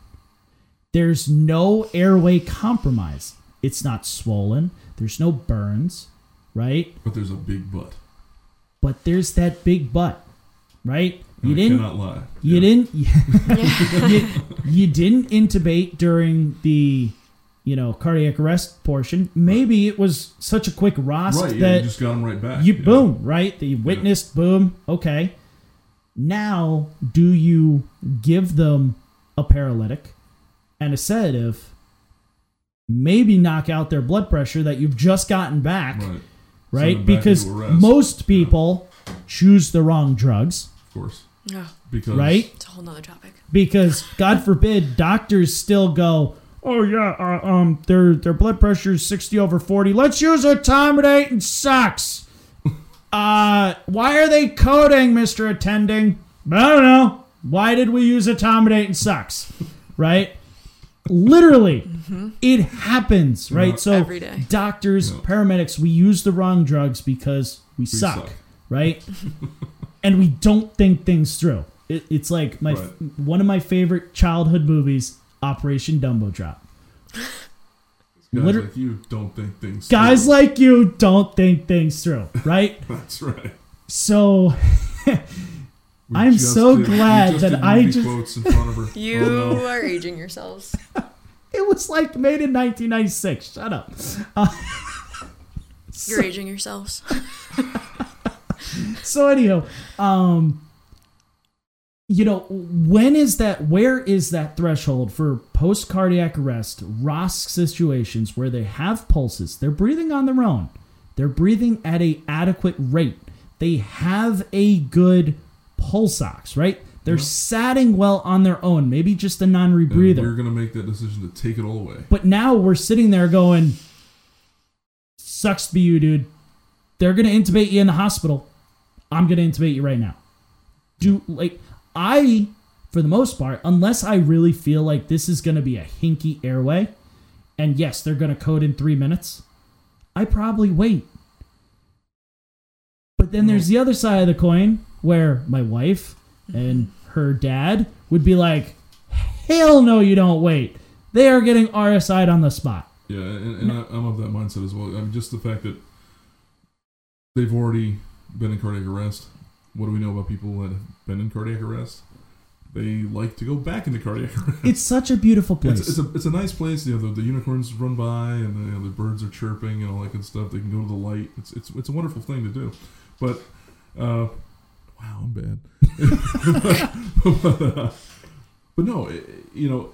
There's no airway compromise. It's not swollen. There's no burns, right? but there's a big butt. But there's that big butt, right? And You I didn't cannot lie. you Yeah. didn't you, you didn't intubate during the you know cardiac arrest portion. Maybe it was such a quick ROSC right. Yeah, that you just got him right back. you yeah. boom right that you witnessed boom okay now do you give them a paralytic and a sedative maybe knock out their blood pressure that you've just gotten back Right, right, Send back because most people choose the wrong drugs of course, Ugh, because right it's a whole nother topic. because God forbid doctors still go, oh yeah, uh, um, their their blood pressure is sixty over forty. Let's use etomidate and sucks. uh, why are they coding, Mister Attending? I don't know. Why did we use etomidate and sucks? Right. Literally, it happens, right? Yeah. So, Every day. doctors, Yeah. paramedics, we use the wrong drugs because we, suck, suck. right? and we don't think things through. It, it's like my Right. one of my favorite childhood movies, Operation Dumbo Drop. guys liter- like you don't think things. Guys through. like you don't think things through, right? that's right. so We I'm just so did- glad just that did I just- in front of her. You Oh, no. are aging yourselves. it was like made in 1996. Shut up. You're aging yourselves. So anyhow, um, you know, when is that? Where is that threshold for post cardiac arrest, ROSC situations where they have pulses, they're breathing on their own, they're breathing at a adequate rate, they have a good pulse ox, right? They're satting well on their own, maybe just a non rebreather. we're going to make that decision to take it all away. But now we're sitting there going, sucks to be you, dude. They're gonna intubate you in the hospital. I'm gonna intubate you right now. Do like I, for the most part, unless I really feel like this is gonna be a hinky airway, and yes, they're gonna code in three minutes, I probably wait. But then there's the other side of the coin where my wife and her dad would be like, hell no, you don't wait. They are getting RSI'd on the spot. Yeah, and, and I, I'm of that mindset as well. I mean, just the fact that they've already been in cardiac arrest. What do we know about people that have been in cardiac arrest? They like to go back into cardiac arrest. It's such a beautiful place. It's, it's a it's a nice place. You know, the, the unicorns run by and the, you know, the birds are chirping and all that good stuff. They can go to the light. It's it's it's a wonderful thing to do. But uh, wow, I'm bad. but, uh, but no, you know,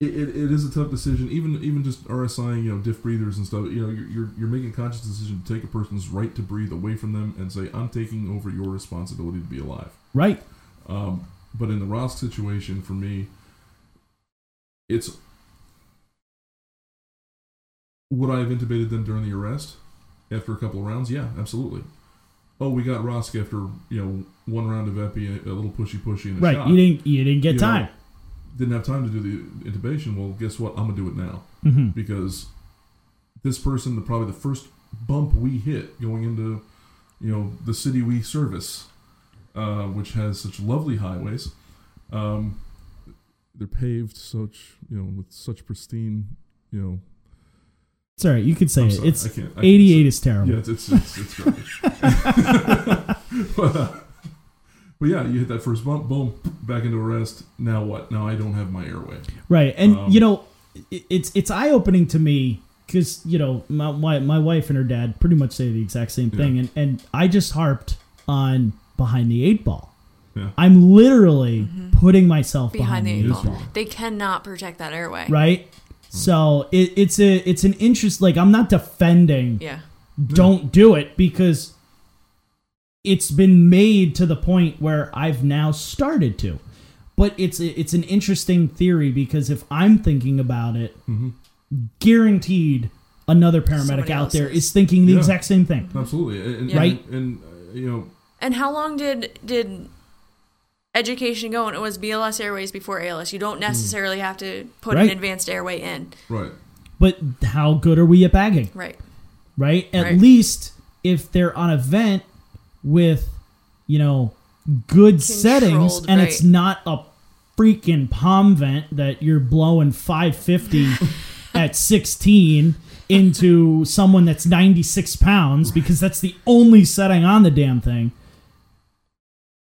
it, it, it is a tough decision. Even even just RSIing, you know, diff breathers and stuff. You know, you're, you're you're making a conscious decision to take a person's right to breathe away from them and say, I'm taking over your responsibility to be alive. right. Um, but in the ROSC situation, for me, it's would I have intubated them during the arrest after a couple of rounds? Yeah, absolutely. Oh, we got ROSC after you know one round of epi, a little pushy pushy, and a Right. shot. You didn't you didn't get You know, time. Didn't have time to do the intubation. Well, guess what? I'm gonna do it now hmm because this person, the probably the first bump we hit going into, you know, the city we service, uh, which has such lovely highways. Um, they're paved such, you know, with such pristine, you know. Sorry. You could say I'm it. sorry, It's I can't. I can't 88 say- is terrible. Yeah, it's it's it's, it's garbage. but, uh, but yeah, you hit that first bump, boom, back into arrest. Now what? Now I don't have my airway. Right, and Um, you know, it's it's eye opening to me because you know my, my my wife and her dad pretty much say the exact same thing, Yeah. and and I just harped on behind the eight ball. Yeah. I'm literally putting myself behind the eight It is ball. They cannot protect that airway. right. So it, it's a it's an interest. Like I'm not defending. Yeah. Don't do it because it's been made to the point where I've now started to. But it's it's an interesting theory because if I'm thinking about it, Mhm. guaranteed another paramedic Somebody out there is. is thinking the Yeah. exact same thing. Absolutely, and, and, Yeah. Right. And, uh, you know, And how long did did education go? And it was BLS airways before ALS. You don't necessarily have to put Right. an advanced airway in. right. But how good are we at bagging? Right. Right? At Right. least if they're on a vent with, you know, good settings and it's not a freaking palm vent that you're blowing 550 at 16 into someone that's 96 pounds because that's the only setting on the damn thing.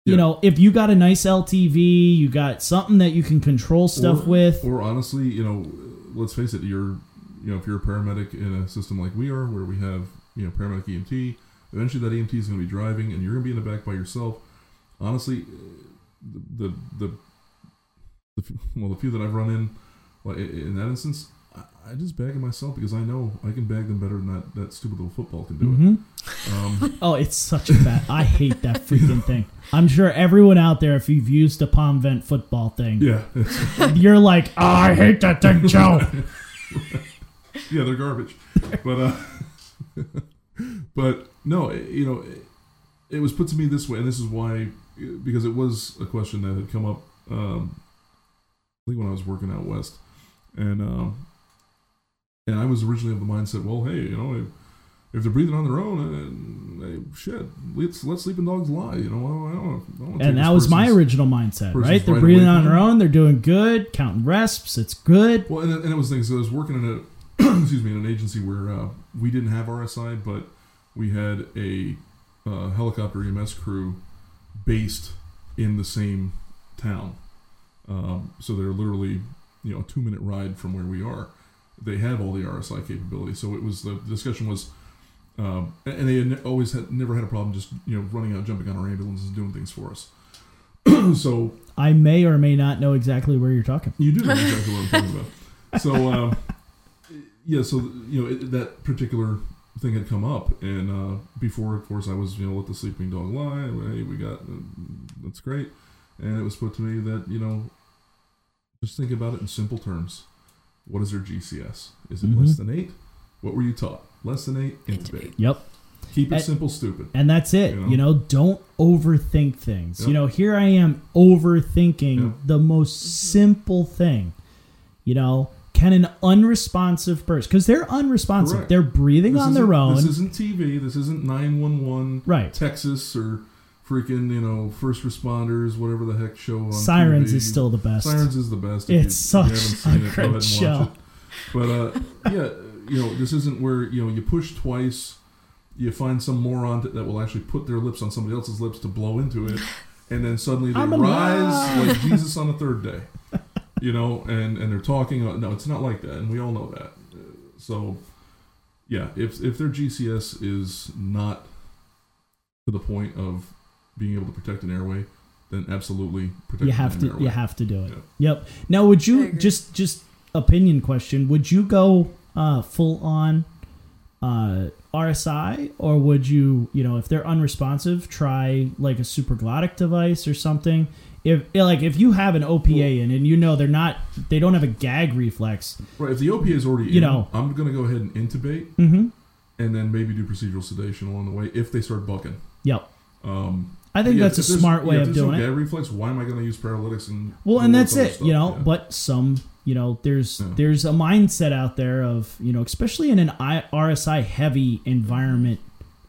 You Yeah. know, if you got a nice LTV, you got something that you can control stuff or, with. Or honestly, you know, let's face it, you're, you know, if you're a paramedic in a system like we are, where we have, you know, paramedic EMT, eventually that EMT is going to be driving, and you're going to be in the back by yourself. Honestly, uh, the the the, the well, the few that I've run in, like, in that instance, I, I just bag them myself because I know I can bag them better than that that stupid little football can do Mhm. it. Um, Oh, it's such a bad. I hate that freaking thing. I'm sure everyone out there, if you've used a palm vent football thing, yeah, you're like, oh, I hate that thing, Joe. yeah, they're garbage. But uh, but no, it- you know, it, it was put to me this way, and this is why because it was a question that had come up. Um, I think when I was working out west, and um, and I was originally of the mindset, well, hey, you know, if, if they're breathing on their own, uh, hey, shit, let's let sleeping dogs lie. You know, I don't, I don't, I don't take And that was my original mindset, right? They're right breathing on their own. They're doing good, counting resps. It's good. Well, and, and it was things. I was working in a excuse me in an agency where uh, we didn't have RSI, but we had a uh, helicopter EMS crew based in the same town. Um, so they're literally you know a two minute ride from where we are. They have all the RSI capability. So it was the discussion was. Um, and they had always had never had a problem just you know running out, jumping on our ambulances, and doing things for us. so I may or may not know exactly where you're talking. You do know exactly what I'm talking about. So, um, yeah, so you know it, that particular thing had come up, and uh, before, of course, I was you know let the sleeping dog lie. Hey, we got uh, that's great, and it was put to me that you know just think about it in simple terms. What is their GCS? Is it Mhm. less than eight? What were you taught? Less than eight, intubate. Intubate. Yep. Keep it And- simple, stupid. And that's it. You You know? know, don't overthink things. Yep. You know, here I am overthinking Yep. the most simple thing. You know, can an unresponsive person, because they're unresponsive, Correct. they're breathing This on their own. This isn't TV. This isn't nine one one. Right. Texas or freaking you know first responders, whatever the heck show on Sirens TV. is still the best. Sirens is the best. It's such you haven't seen a it, great show. But uh, yeah, you know this isn't where you know you push twice, you find some moron that, that will actually put their lips on somebody else's lips to blow into it, and then suddenly they I'm rise alive. like Jesus on the third day. You know, and and they're talking. No, it's not like that, and we all know that. Uh, So, yeah, if if their GCS is not to the point of being able to protect an airway, then absolutely protect you have an to airway. you have to do it. Yeah. Yep. Now would you just just opinion question, would you go uh full on uh RSI or would you, you know, if they're unresponsive, try like a supraglottic device or something? If like if you have an OPA in and you know they're not they don't have a gag reflex. Right. If the OPA is already You in, know. I'm going to go ahead and intubate Mhm. and then maybe do procedural sedation along the way if they start bucking. Yep. Um, I think yeah, that's a smart way yeah, if of there's no doing it. Gag reflex. Why am I going to use paralytics and Well, and that's it, stuff? you know. Yeah. But some, you know, there's Yeah. there's a mindset out there of you know, especially in an RSI heavy environment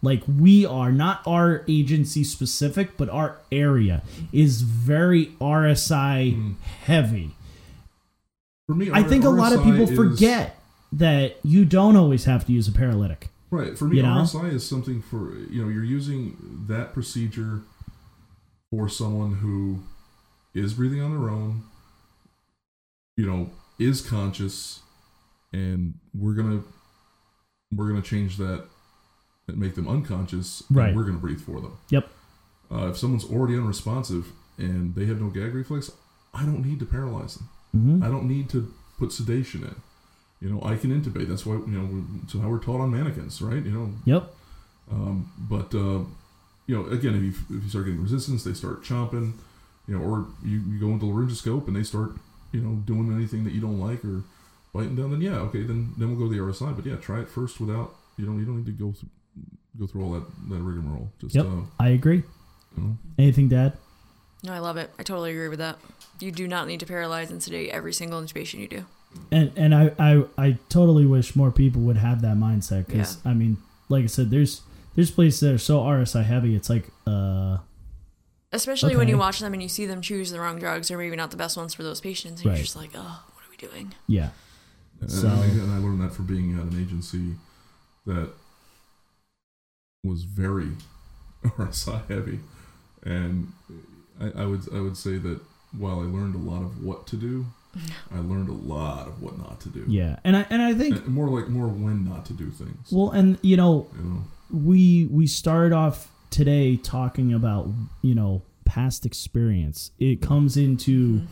like we are, not our agency specific, but our area is very RSI Mm. heavy. for me, I think a lot of people is- forget that you don't always have to use a paralytic. Right. For me, You know? RSI is something for you know you're using that procedure for someone who is breathing on their own, you know, is conscious, and we're gonna we're gonna change that and make them unconscious. and Right. we're gonna breathe for them. Yep. Uh, if someone's already unresponsive and they have no gag reflex, I don't need to paralyze them. hmm I don't need to put sedation in. You know, I can intubate. That's why you know. So how we're taught on mannequins, right? You know, Yep. um, but uh, you know, again, if you, if you start getting resistance, they start chomping. You know, or you, you go into laryngoscope and they start you know doing anything that you don't like or biting down. Then yeah, okay, then then we'll go to the RSI. But yeah, try it first without you know you don't need to go through, go through all that that rigmarole. Just Yep. uh, I agree. you know, Anything, Dad? No, I love it. I totally agree with that. You do not need to paralyze and sedate every single intubation you do. And and I, I I totally wish more people would have that mindset because I mean, like I said, there's there's places that are so RSI heavy. It's like uh Especially when you watch them and you see them choose the wrong drugs or maybe not the best ones for those patients. And Right. you're just like, oh, what are we doing? yeah And, So- and again, I learned that from being at an agency that was very RSI heavy, and I, I would I would say that while I learned a lot of what to do, I learned a lot of what not to do. yeah. And I and I think And more like more when not to do things. well, and you know, you know, we we started off today talking about you know past experience. It comes into mm-hmm.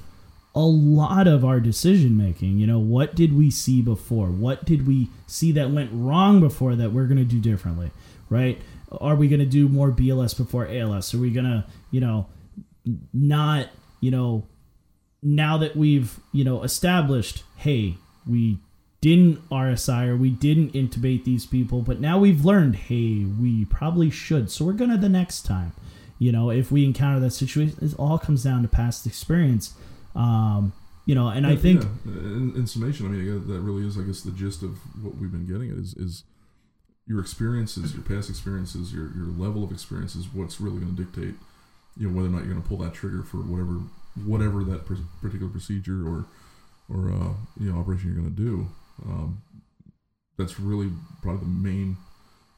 a lot of our decision making. You know, what did we see before? What did we see that went wrong before that we're going to do differently? Right? Are we going to do more BLS before ALS? Are we going to, you know, not, you know, now that we've, you know, established, hey, we didn't RSI or we didn't intubate these people, but now we've learned, hey, we probably should. So we're going to the next time. You know, if we encounter that situation, it all comes down to past experience. Um, you know, and I think yeah. in, in summation, I mean, that really is, I guess, the gist of what we've been getting at is is your experiences, your past experiences, your your level of experience is what's really going to dictate, you know, whether or not you're going to pull that trigger for whatever whatever that particular procedure or or uh, you know operation you're going to do. Um, that's really probably the main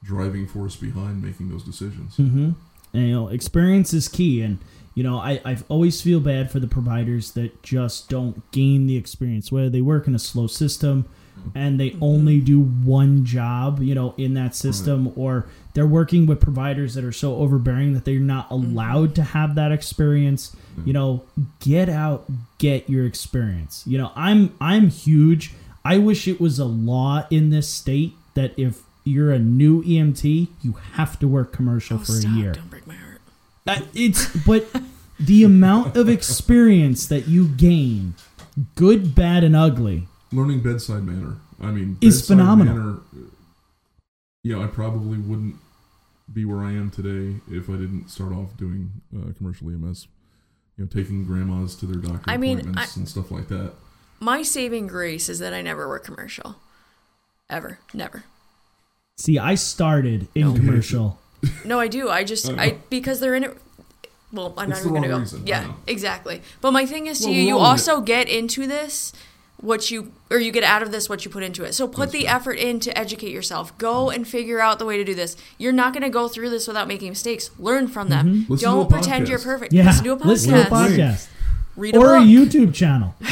driving force behind making those decisions. hmm And, you know, experience is key. And, you know, I, I always feel bad for the providers that just don't gain the experience, whether they work in a slow system, and they only mm-hmm. do one job, you know, in that system, or they're working with providers that are so overbearing that they're not mm-hmm. allowed to have that experience. Mm-hmm. You know, get out, get your experience. You know, I'm I'm huge. I wish it was a law in this state that if you're a new EMT, you have to work commercial Oh, for stop. a year. Don't break my heart. Uh, it's but the amount of experience that you gain, good, bad, and ugly. Learning bedside manner. I mean, Is phenomenal. Manner, you know, I probably wouldn't be where I am today if I didn't start off doing uh, commercial EMS. You know, taking grandmas to their doctor I mean, appointments and stuff like that. My saving grace is that I never work commercial. Ever. Never. See, I started in No. commercial. No, I do. I just I. I because they're in it. Well, I'm It's not the even gonna go. reason, Yeah, exactly. But my thing is, to Well, you, you all in also get into this what you or you get out of this what you put into it. So put That's the right. effort in to educate yourself. Go and figure out the way to do this. You're not going to go through this without making mistakes. Learn from them. Listen to Don't a pretend you're perfect. Yeah, Listen to a podcast. listen to a podcast Read a or a. YouTube channel.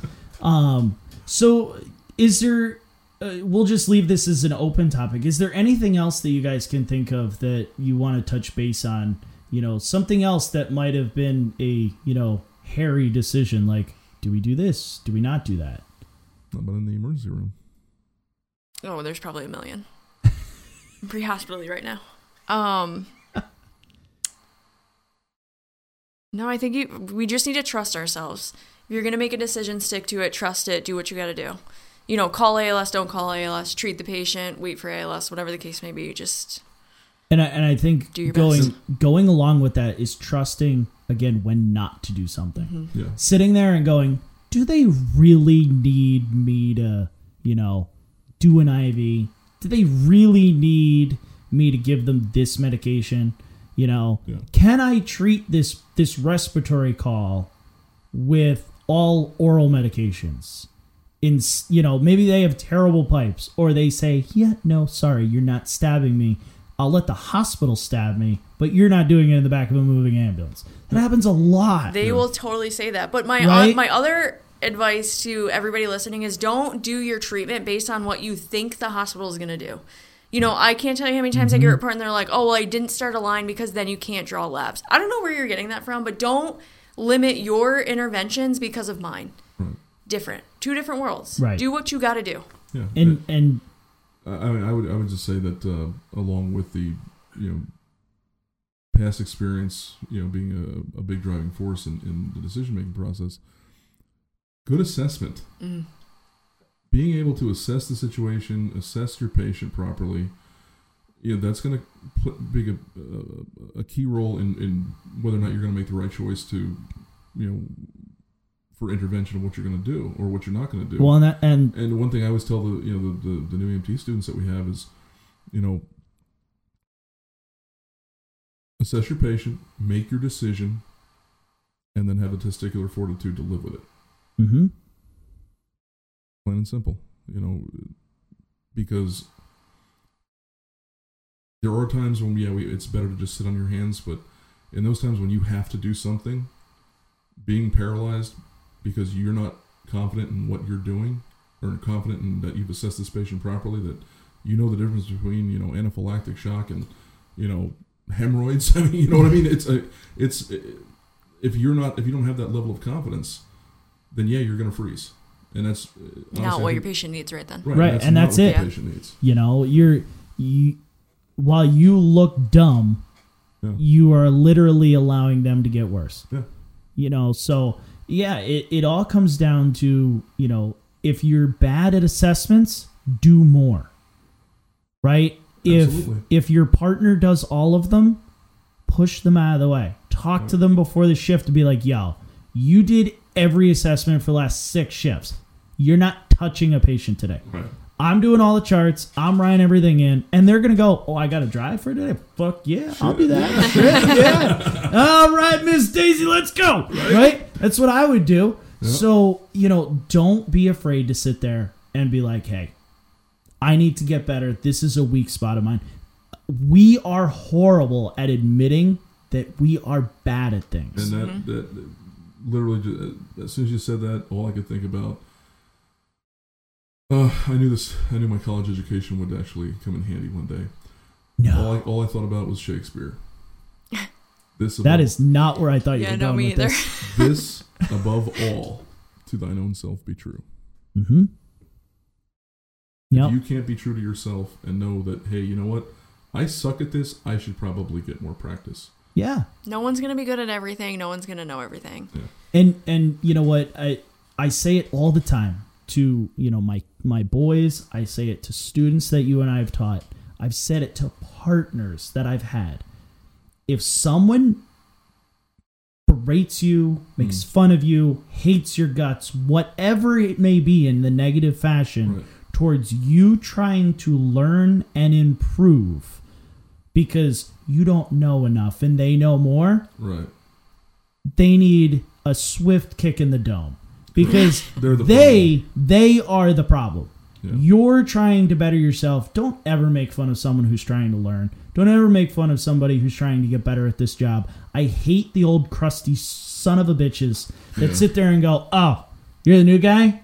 um. So, is there? Uh, we'll just leave this as an open topic. Is there anything else that you guys can think of that you want to touch base on? You know, something else that might have been a you know hairy decision, like do we do this? Do we not do that? Not but in the emergency room. Oh, there's probably a million. I'm pre-hospitally right now. Um. No, I think you. We just need to trust ourselves. If you're gonna make a decision, stick to it. Trust it. Do what you got to do. You know, call ALS. Don't call ALS. Treat the patient. Wait for ALS. Whatever the case may be. Just And I, and I think going best. going along with that is trusting again when not to do something. Mm-hmm. Yeah. Sitting there and going, do they really need me to, you know, do an IV? Do they really need me to give them this medication? You know, Yeah. can I treat this this respiratory call with all oral medications? In you know, maybe they have terrible pipes, or they say, "Yeah, no, sorry, you're not stabbing me. I'll let the hospital stab me, but you're not doing it in the back of a moving ambulance." That happens a lot. they will totally say that. But my Right? uh, my other advice to everybody listening is don't do your treatment based on what you think the hospital is gonna do. You know, I can't tell you how many times I get a report and they're like, "Oh, well, I didn't start a line because then you can't draw labs." I don't know where you're getting that from, but don't limit your interventions because of mine. Right. Different, two different worlds. Right. Do what you got to do. Yeah. and and I, mean, I would I would just say that uh, along with the you know past experience, you know, being a, a big driving force in, in the decision making process, good assessment, Mm. being able to assess the situation, assess your patient properly, you know, that's going to put big a, a, a key role in, in whether or not you're going to make the right choice to, you know, for intervention of what you're going to do or what you're not going to do. well, and that, and And one thing I always tell the you know the, the, the new EMT students that we have is, you know, assess your patient, make your decision, and then have the testicular fortitude to live with it. mhm. Plain and simple. You know, because there are times when yeah, we, it's better to just sit on your hands, but in those times when you have to do something, being paralyzed because you're not confident in what you're doing or confident in that you've assessed this patient properly, that you know the difference between you know anaphylactic shock and you know hemorrhoids. I mean, you know what I mean? It's a, it's if you're not if you don't have that level of confidence, then yeah, you're gonna freeze, and that's uh, honestly, Not what think- your patient needs right then. Right, Right, that's and that's what it. The patient needs. you know, you're you while you look dumb, Yeah. you are literally allowing them to get worse. Yeah. You know, so yeah, it, it all comes down to, you know, if you're bad at assessments, do more. Right? Absolutely. If if your partner does all of them, push them out of the way. Talk to them before the shift to be like, yo, you did every assessment for the last six shifts. You're not touching a patient today. Right. I'm doing all the charts. I'm writing everything in, and they're gonna go. Oh, I got to drive for today. Fuck yeah, I'll be that. Shit, yeah. All right, Miss Daisy, let's go. Right? That's what I would do. So you know, don't be afraid to sit there and be like, "Hey, I need to get better. This is a weak spot of mine." We are horrible at admitting that we are bad at things. And that, that, that literally, ju- as soon as you said that, all I could think about Uh, I knew this. I knew my college education would actually come in handy one day. No, All I, all I thought about was Shakespeare. This above, is not where I thought you Yeah, were no, going me with either. this. this above all, to thine own self be true. Mm-hmm. Yep. If you can't be true to yourself and know that, hey, you know what? I suck at this. I should probably get more practice. yeah. No one's gonna be good at everything. No one's gonna know everything. And and you know what? I I say it all the time to, you know, my my boys, I say it to students that you and I have taught. I've said it to partners that I've had. If someone berates you, makes hmm. fun of you, hates your guts, whatever it may be in the negative fashion Right. towards you trying to learn and improve because you don't know enough and they know more, Right. they need a swift kick in the dome because the they they are the problem. Yeah. You're trying to better yourself. Don't ever make fun of someone who's trying to learn. Don't ever make fun of somebody who's trying to get better at this job. I hate the old crusty son of a bitches that Yeah. sit there and go, "Oh, you're the new guy?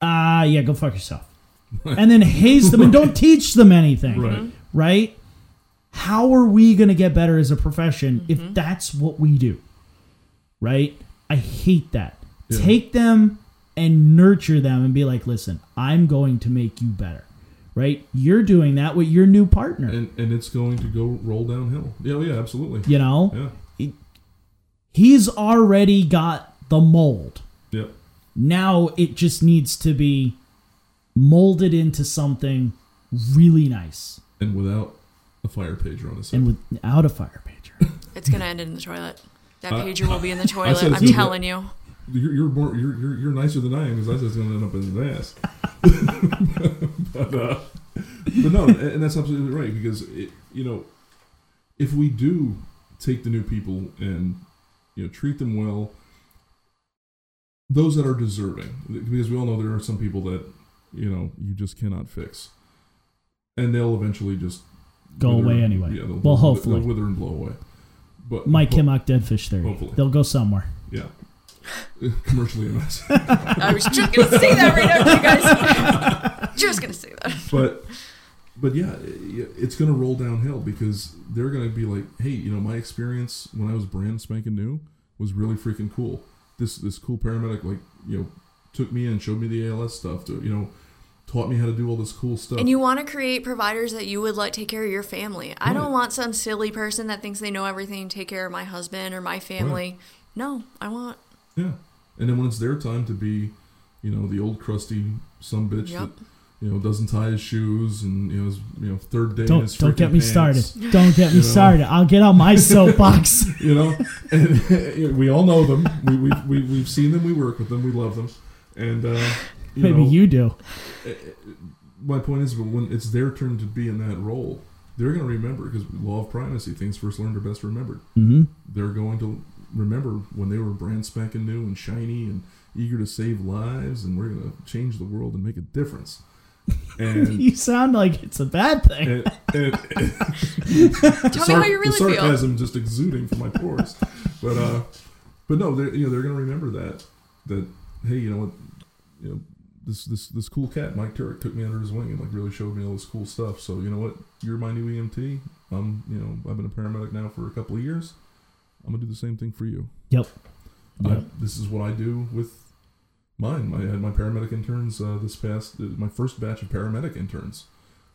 Ah, yeah, go fuck yourself." And then haze them and don't teach them anything Right. right? How are we going to get better as a profession if that's what we do? Right? I hate that. Yeah. Take them and nurture them and be like, listen, I'm going to make you better. Right? You're doing that with your new partner. And and it's going to go roll downhill. Yeah, yeah, absolutely. you know, Yeah. he's already got the mold. Yep. Now it just needs to be molded into something really nice And without a fire pager on his head. and without a fire pager. It's gonna end in the toilet. That Uh, pager will be in the toilet. I'm it's- telling you. You're, you're more you're, you're you're nicer than I am because I said it's going to end up in his ass. but uh, but no, and that's absolutely right because it, you know if we do take the new people and you know treat them well, those that are deserving because we all know there are some people that you know you just cannot fix, and they'll eventually just Go wither- away anyway. Yeah, Well, hopefully. they'll wither and blow away. But Mike Kimmock Dead Fish Theory. Hopefully. They'll go somewhere. yeah, commercially a. I was just gonna say that right now, you guys. just gonna say that. but but yeah, it's going to roll downhill because they're going to be like, hey, you know, my experience when I was brand spanking new was really freaking cool. This this cool paramedic like you know took me in, showed me the ALS stuff, to you know, taught me how to do all this cool stuff. And you want to create providers that you would let take care of your family. I don't want some silly person that thinks they know everything take care of my husband or my family. No, I want. Yeah, and then when it's their time to be, you know, the old crusty some bitch Yep. that you know doesn't tie his shoes and you know his you know third day Don't his don't get me pants. started. Don't get me You know? started. I'll get on my soapbox. you know and we all know them we, we, we, we've seen them we work with them we love them and uh, you Maybe know, you do. my point is when it's their turn to be in that role they're going to remember because law of primacy things first learned are best remembered hmm they're going to remember when they were brand spanking new and shiny and eager to save lives and we're going to change the world and make a difference and You sound like it's a bad thing. and, and, Tell me how you really the feel. sarcasm just exuding from my pores. but uh, but no, they're you know they're gonna remember that that hey you know what you know this this this cool cat Mike Turek took me under his wing and like really showed me all this cool stuff. So you know what you're my new EMT. I'm you know I've been a paramedic now for a couple of years. I'm gonna do the same thing for you. Yep. I, this is what I do with mine. I had my paramedic interns uh, this past uh, my first batch of paramedic interns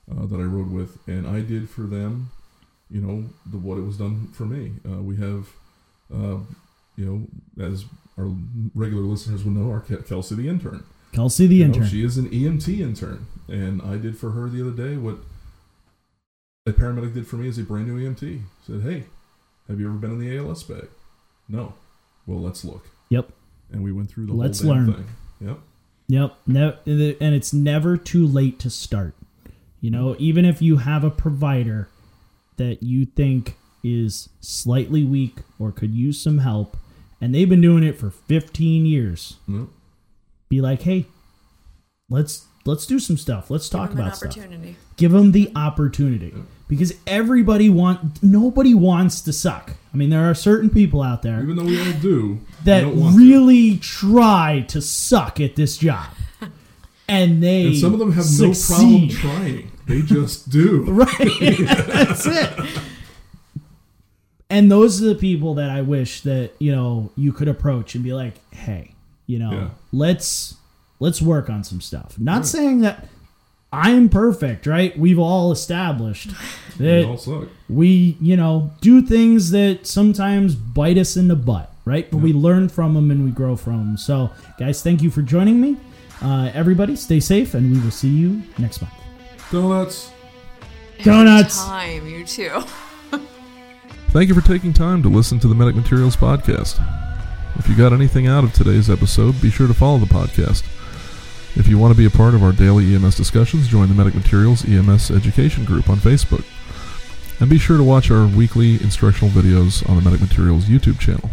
uh, that I rode with, and I did for them, you know, the what it was done for me. Uh, we have, uh, you know, as our regular listeners will know, our Ke- Kelsey the intern. Kelsey the You know, intern. she is an EMT intern, and I did for her the other day what a paramedic did for me as a brand new EMT. Said, "Hey, have you ever been in the ALS bag?" No. Well, let's look. Yep. And we went through the Let's whole learn. thing. Yep. Yep. Ne- and it's never too late to start. You know, even if you have a provider that you think is slightly weak or could use some help, and they've been doing it for 15 years, Yep. be like, hey, let's let's do some stuff. Let's talk Give them an about stuff. Give them the opportunity because everybody want nobody wants to suck. I mean, there are certain people out there Even though we all do, that we don't want to. really try to suck at this job. and they And some of them have succeed. no problem trying. They just do. Right. That's it. And those are the people that I wish that, you know, you could approach and be like, "Hey, you know, Yeah. let's let's work on some stuff." Not saying that I'm perfect, right? We've all established They that all suck. we, you know, do things that sometimes bite us in the butt, right? But we learn from them and we grow from them. So, guys, thank you for joining me. Uh, everybody, stay safe, and we will see you next month. Donuts. Donuts. Time, you too. Thank you for taking time to listen to the Medic Materials Podcast. If you got anything out of today's episode, be sure to follow the podcast. If you want to be a part of our daily EMS discussions, join the Medic Materials EMS Education Group on Facebook. And be sure to watch our weekly instructional videos on the Medic Materials YouTube channel.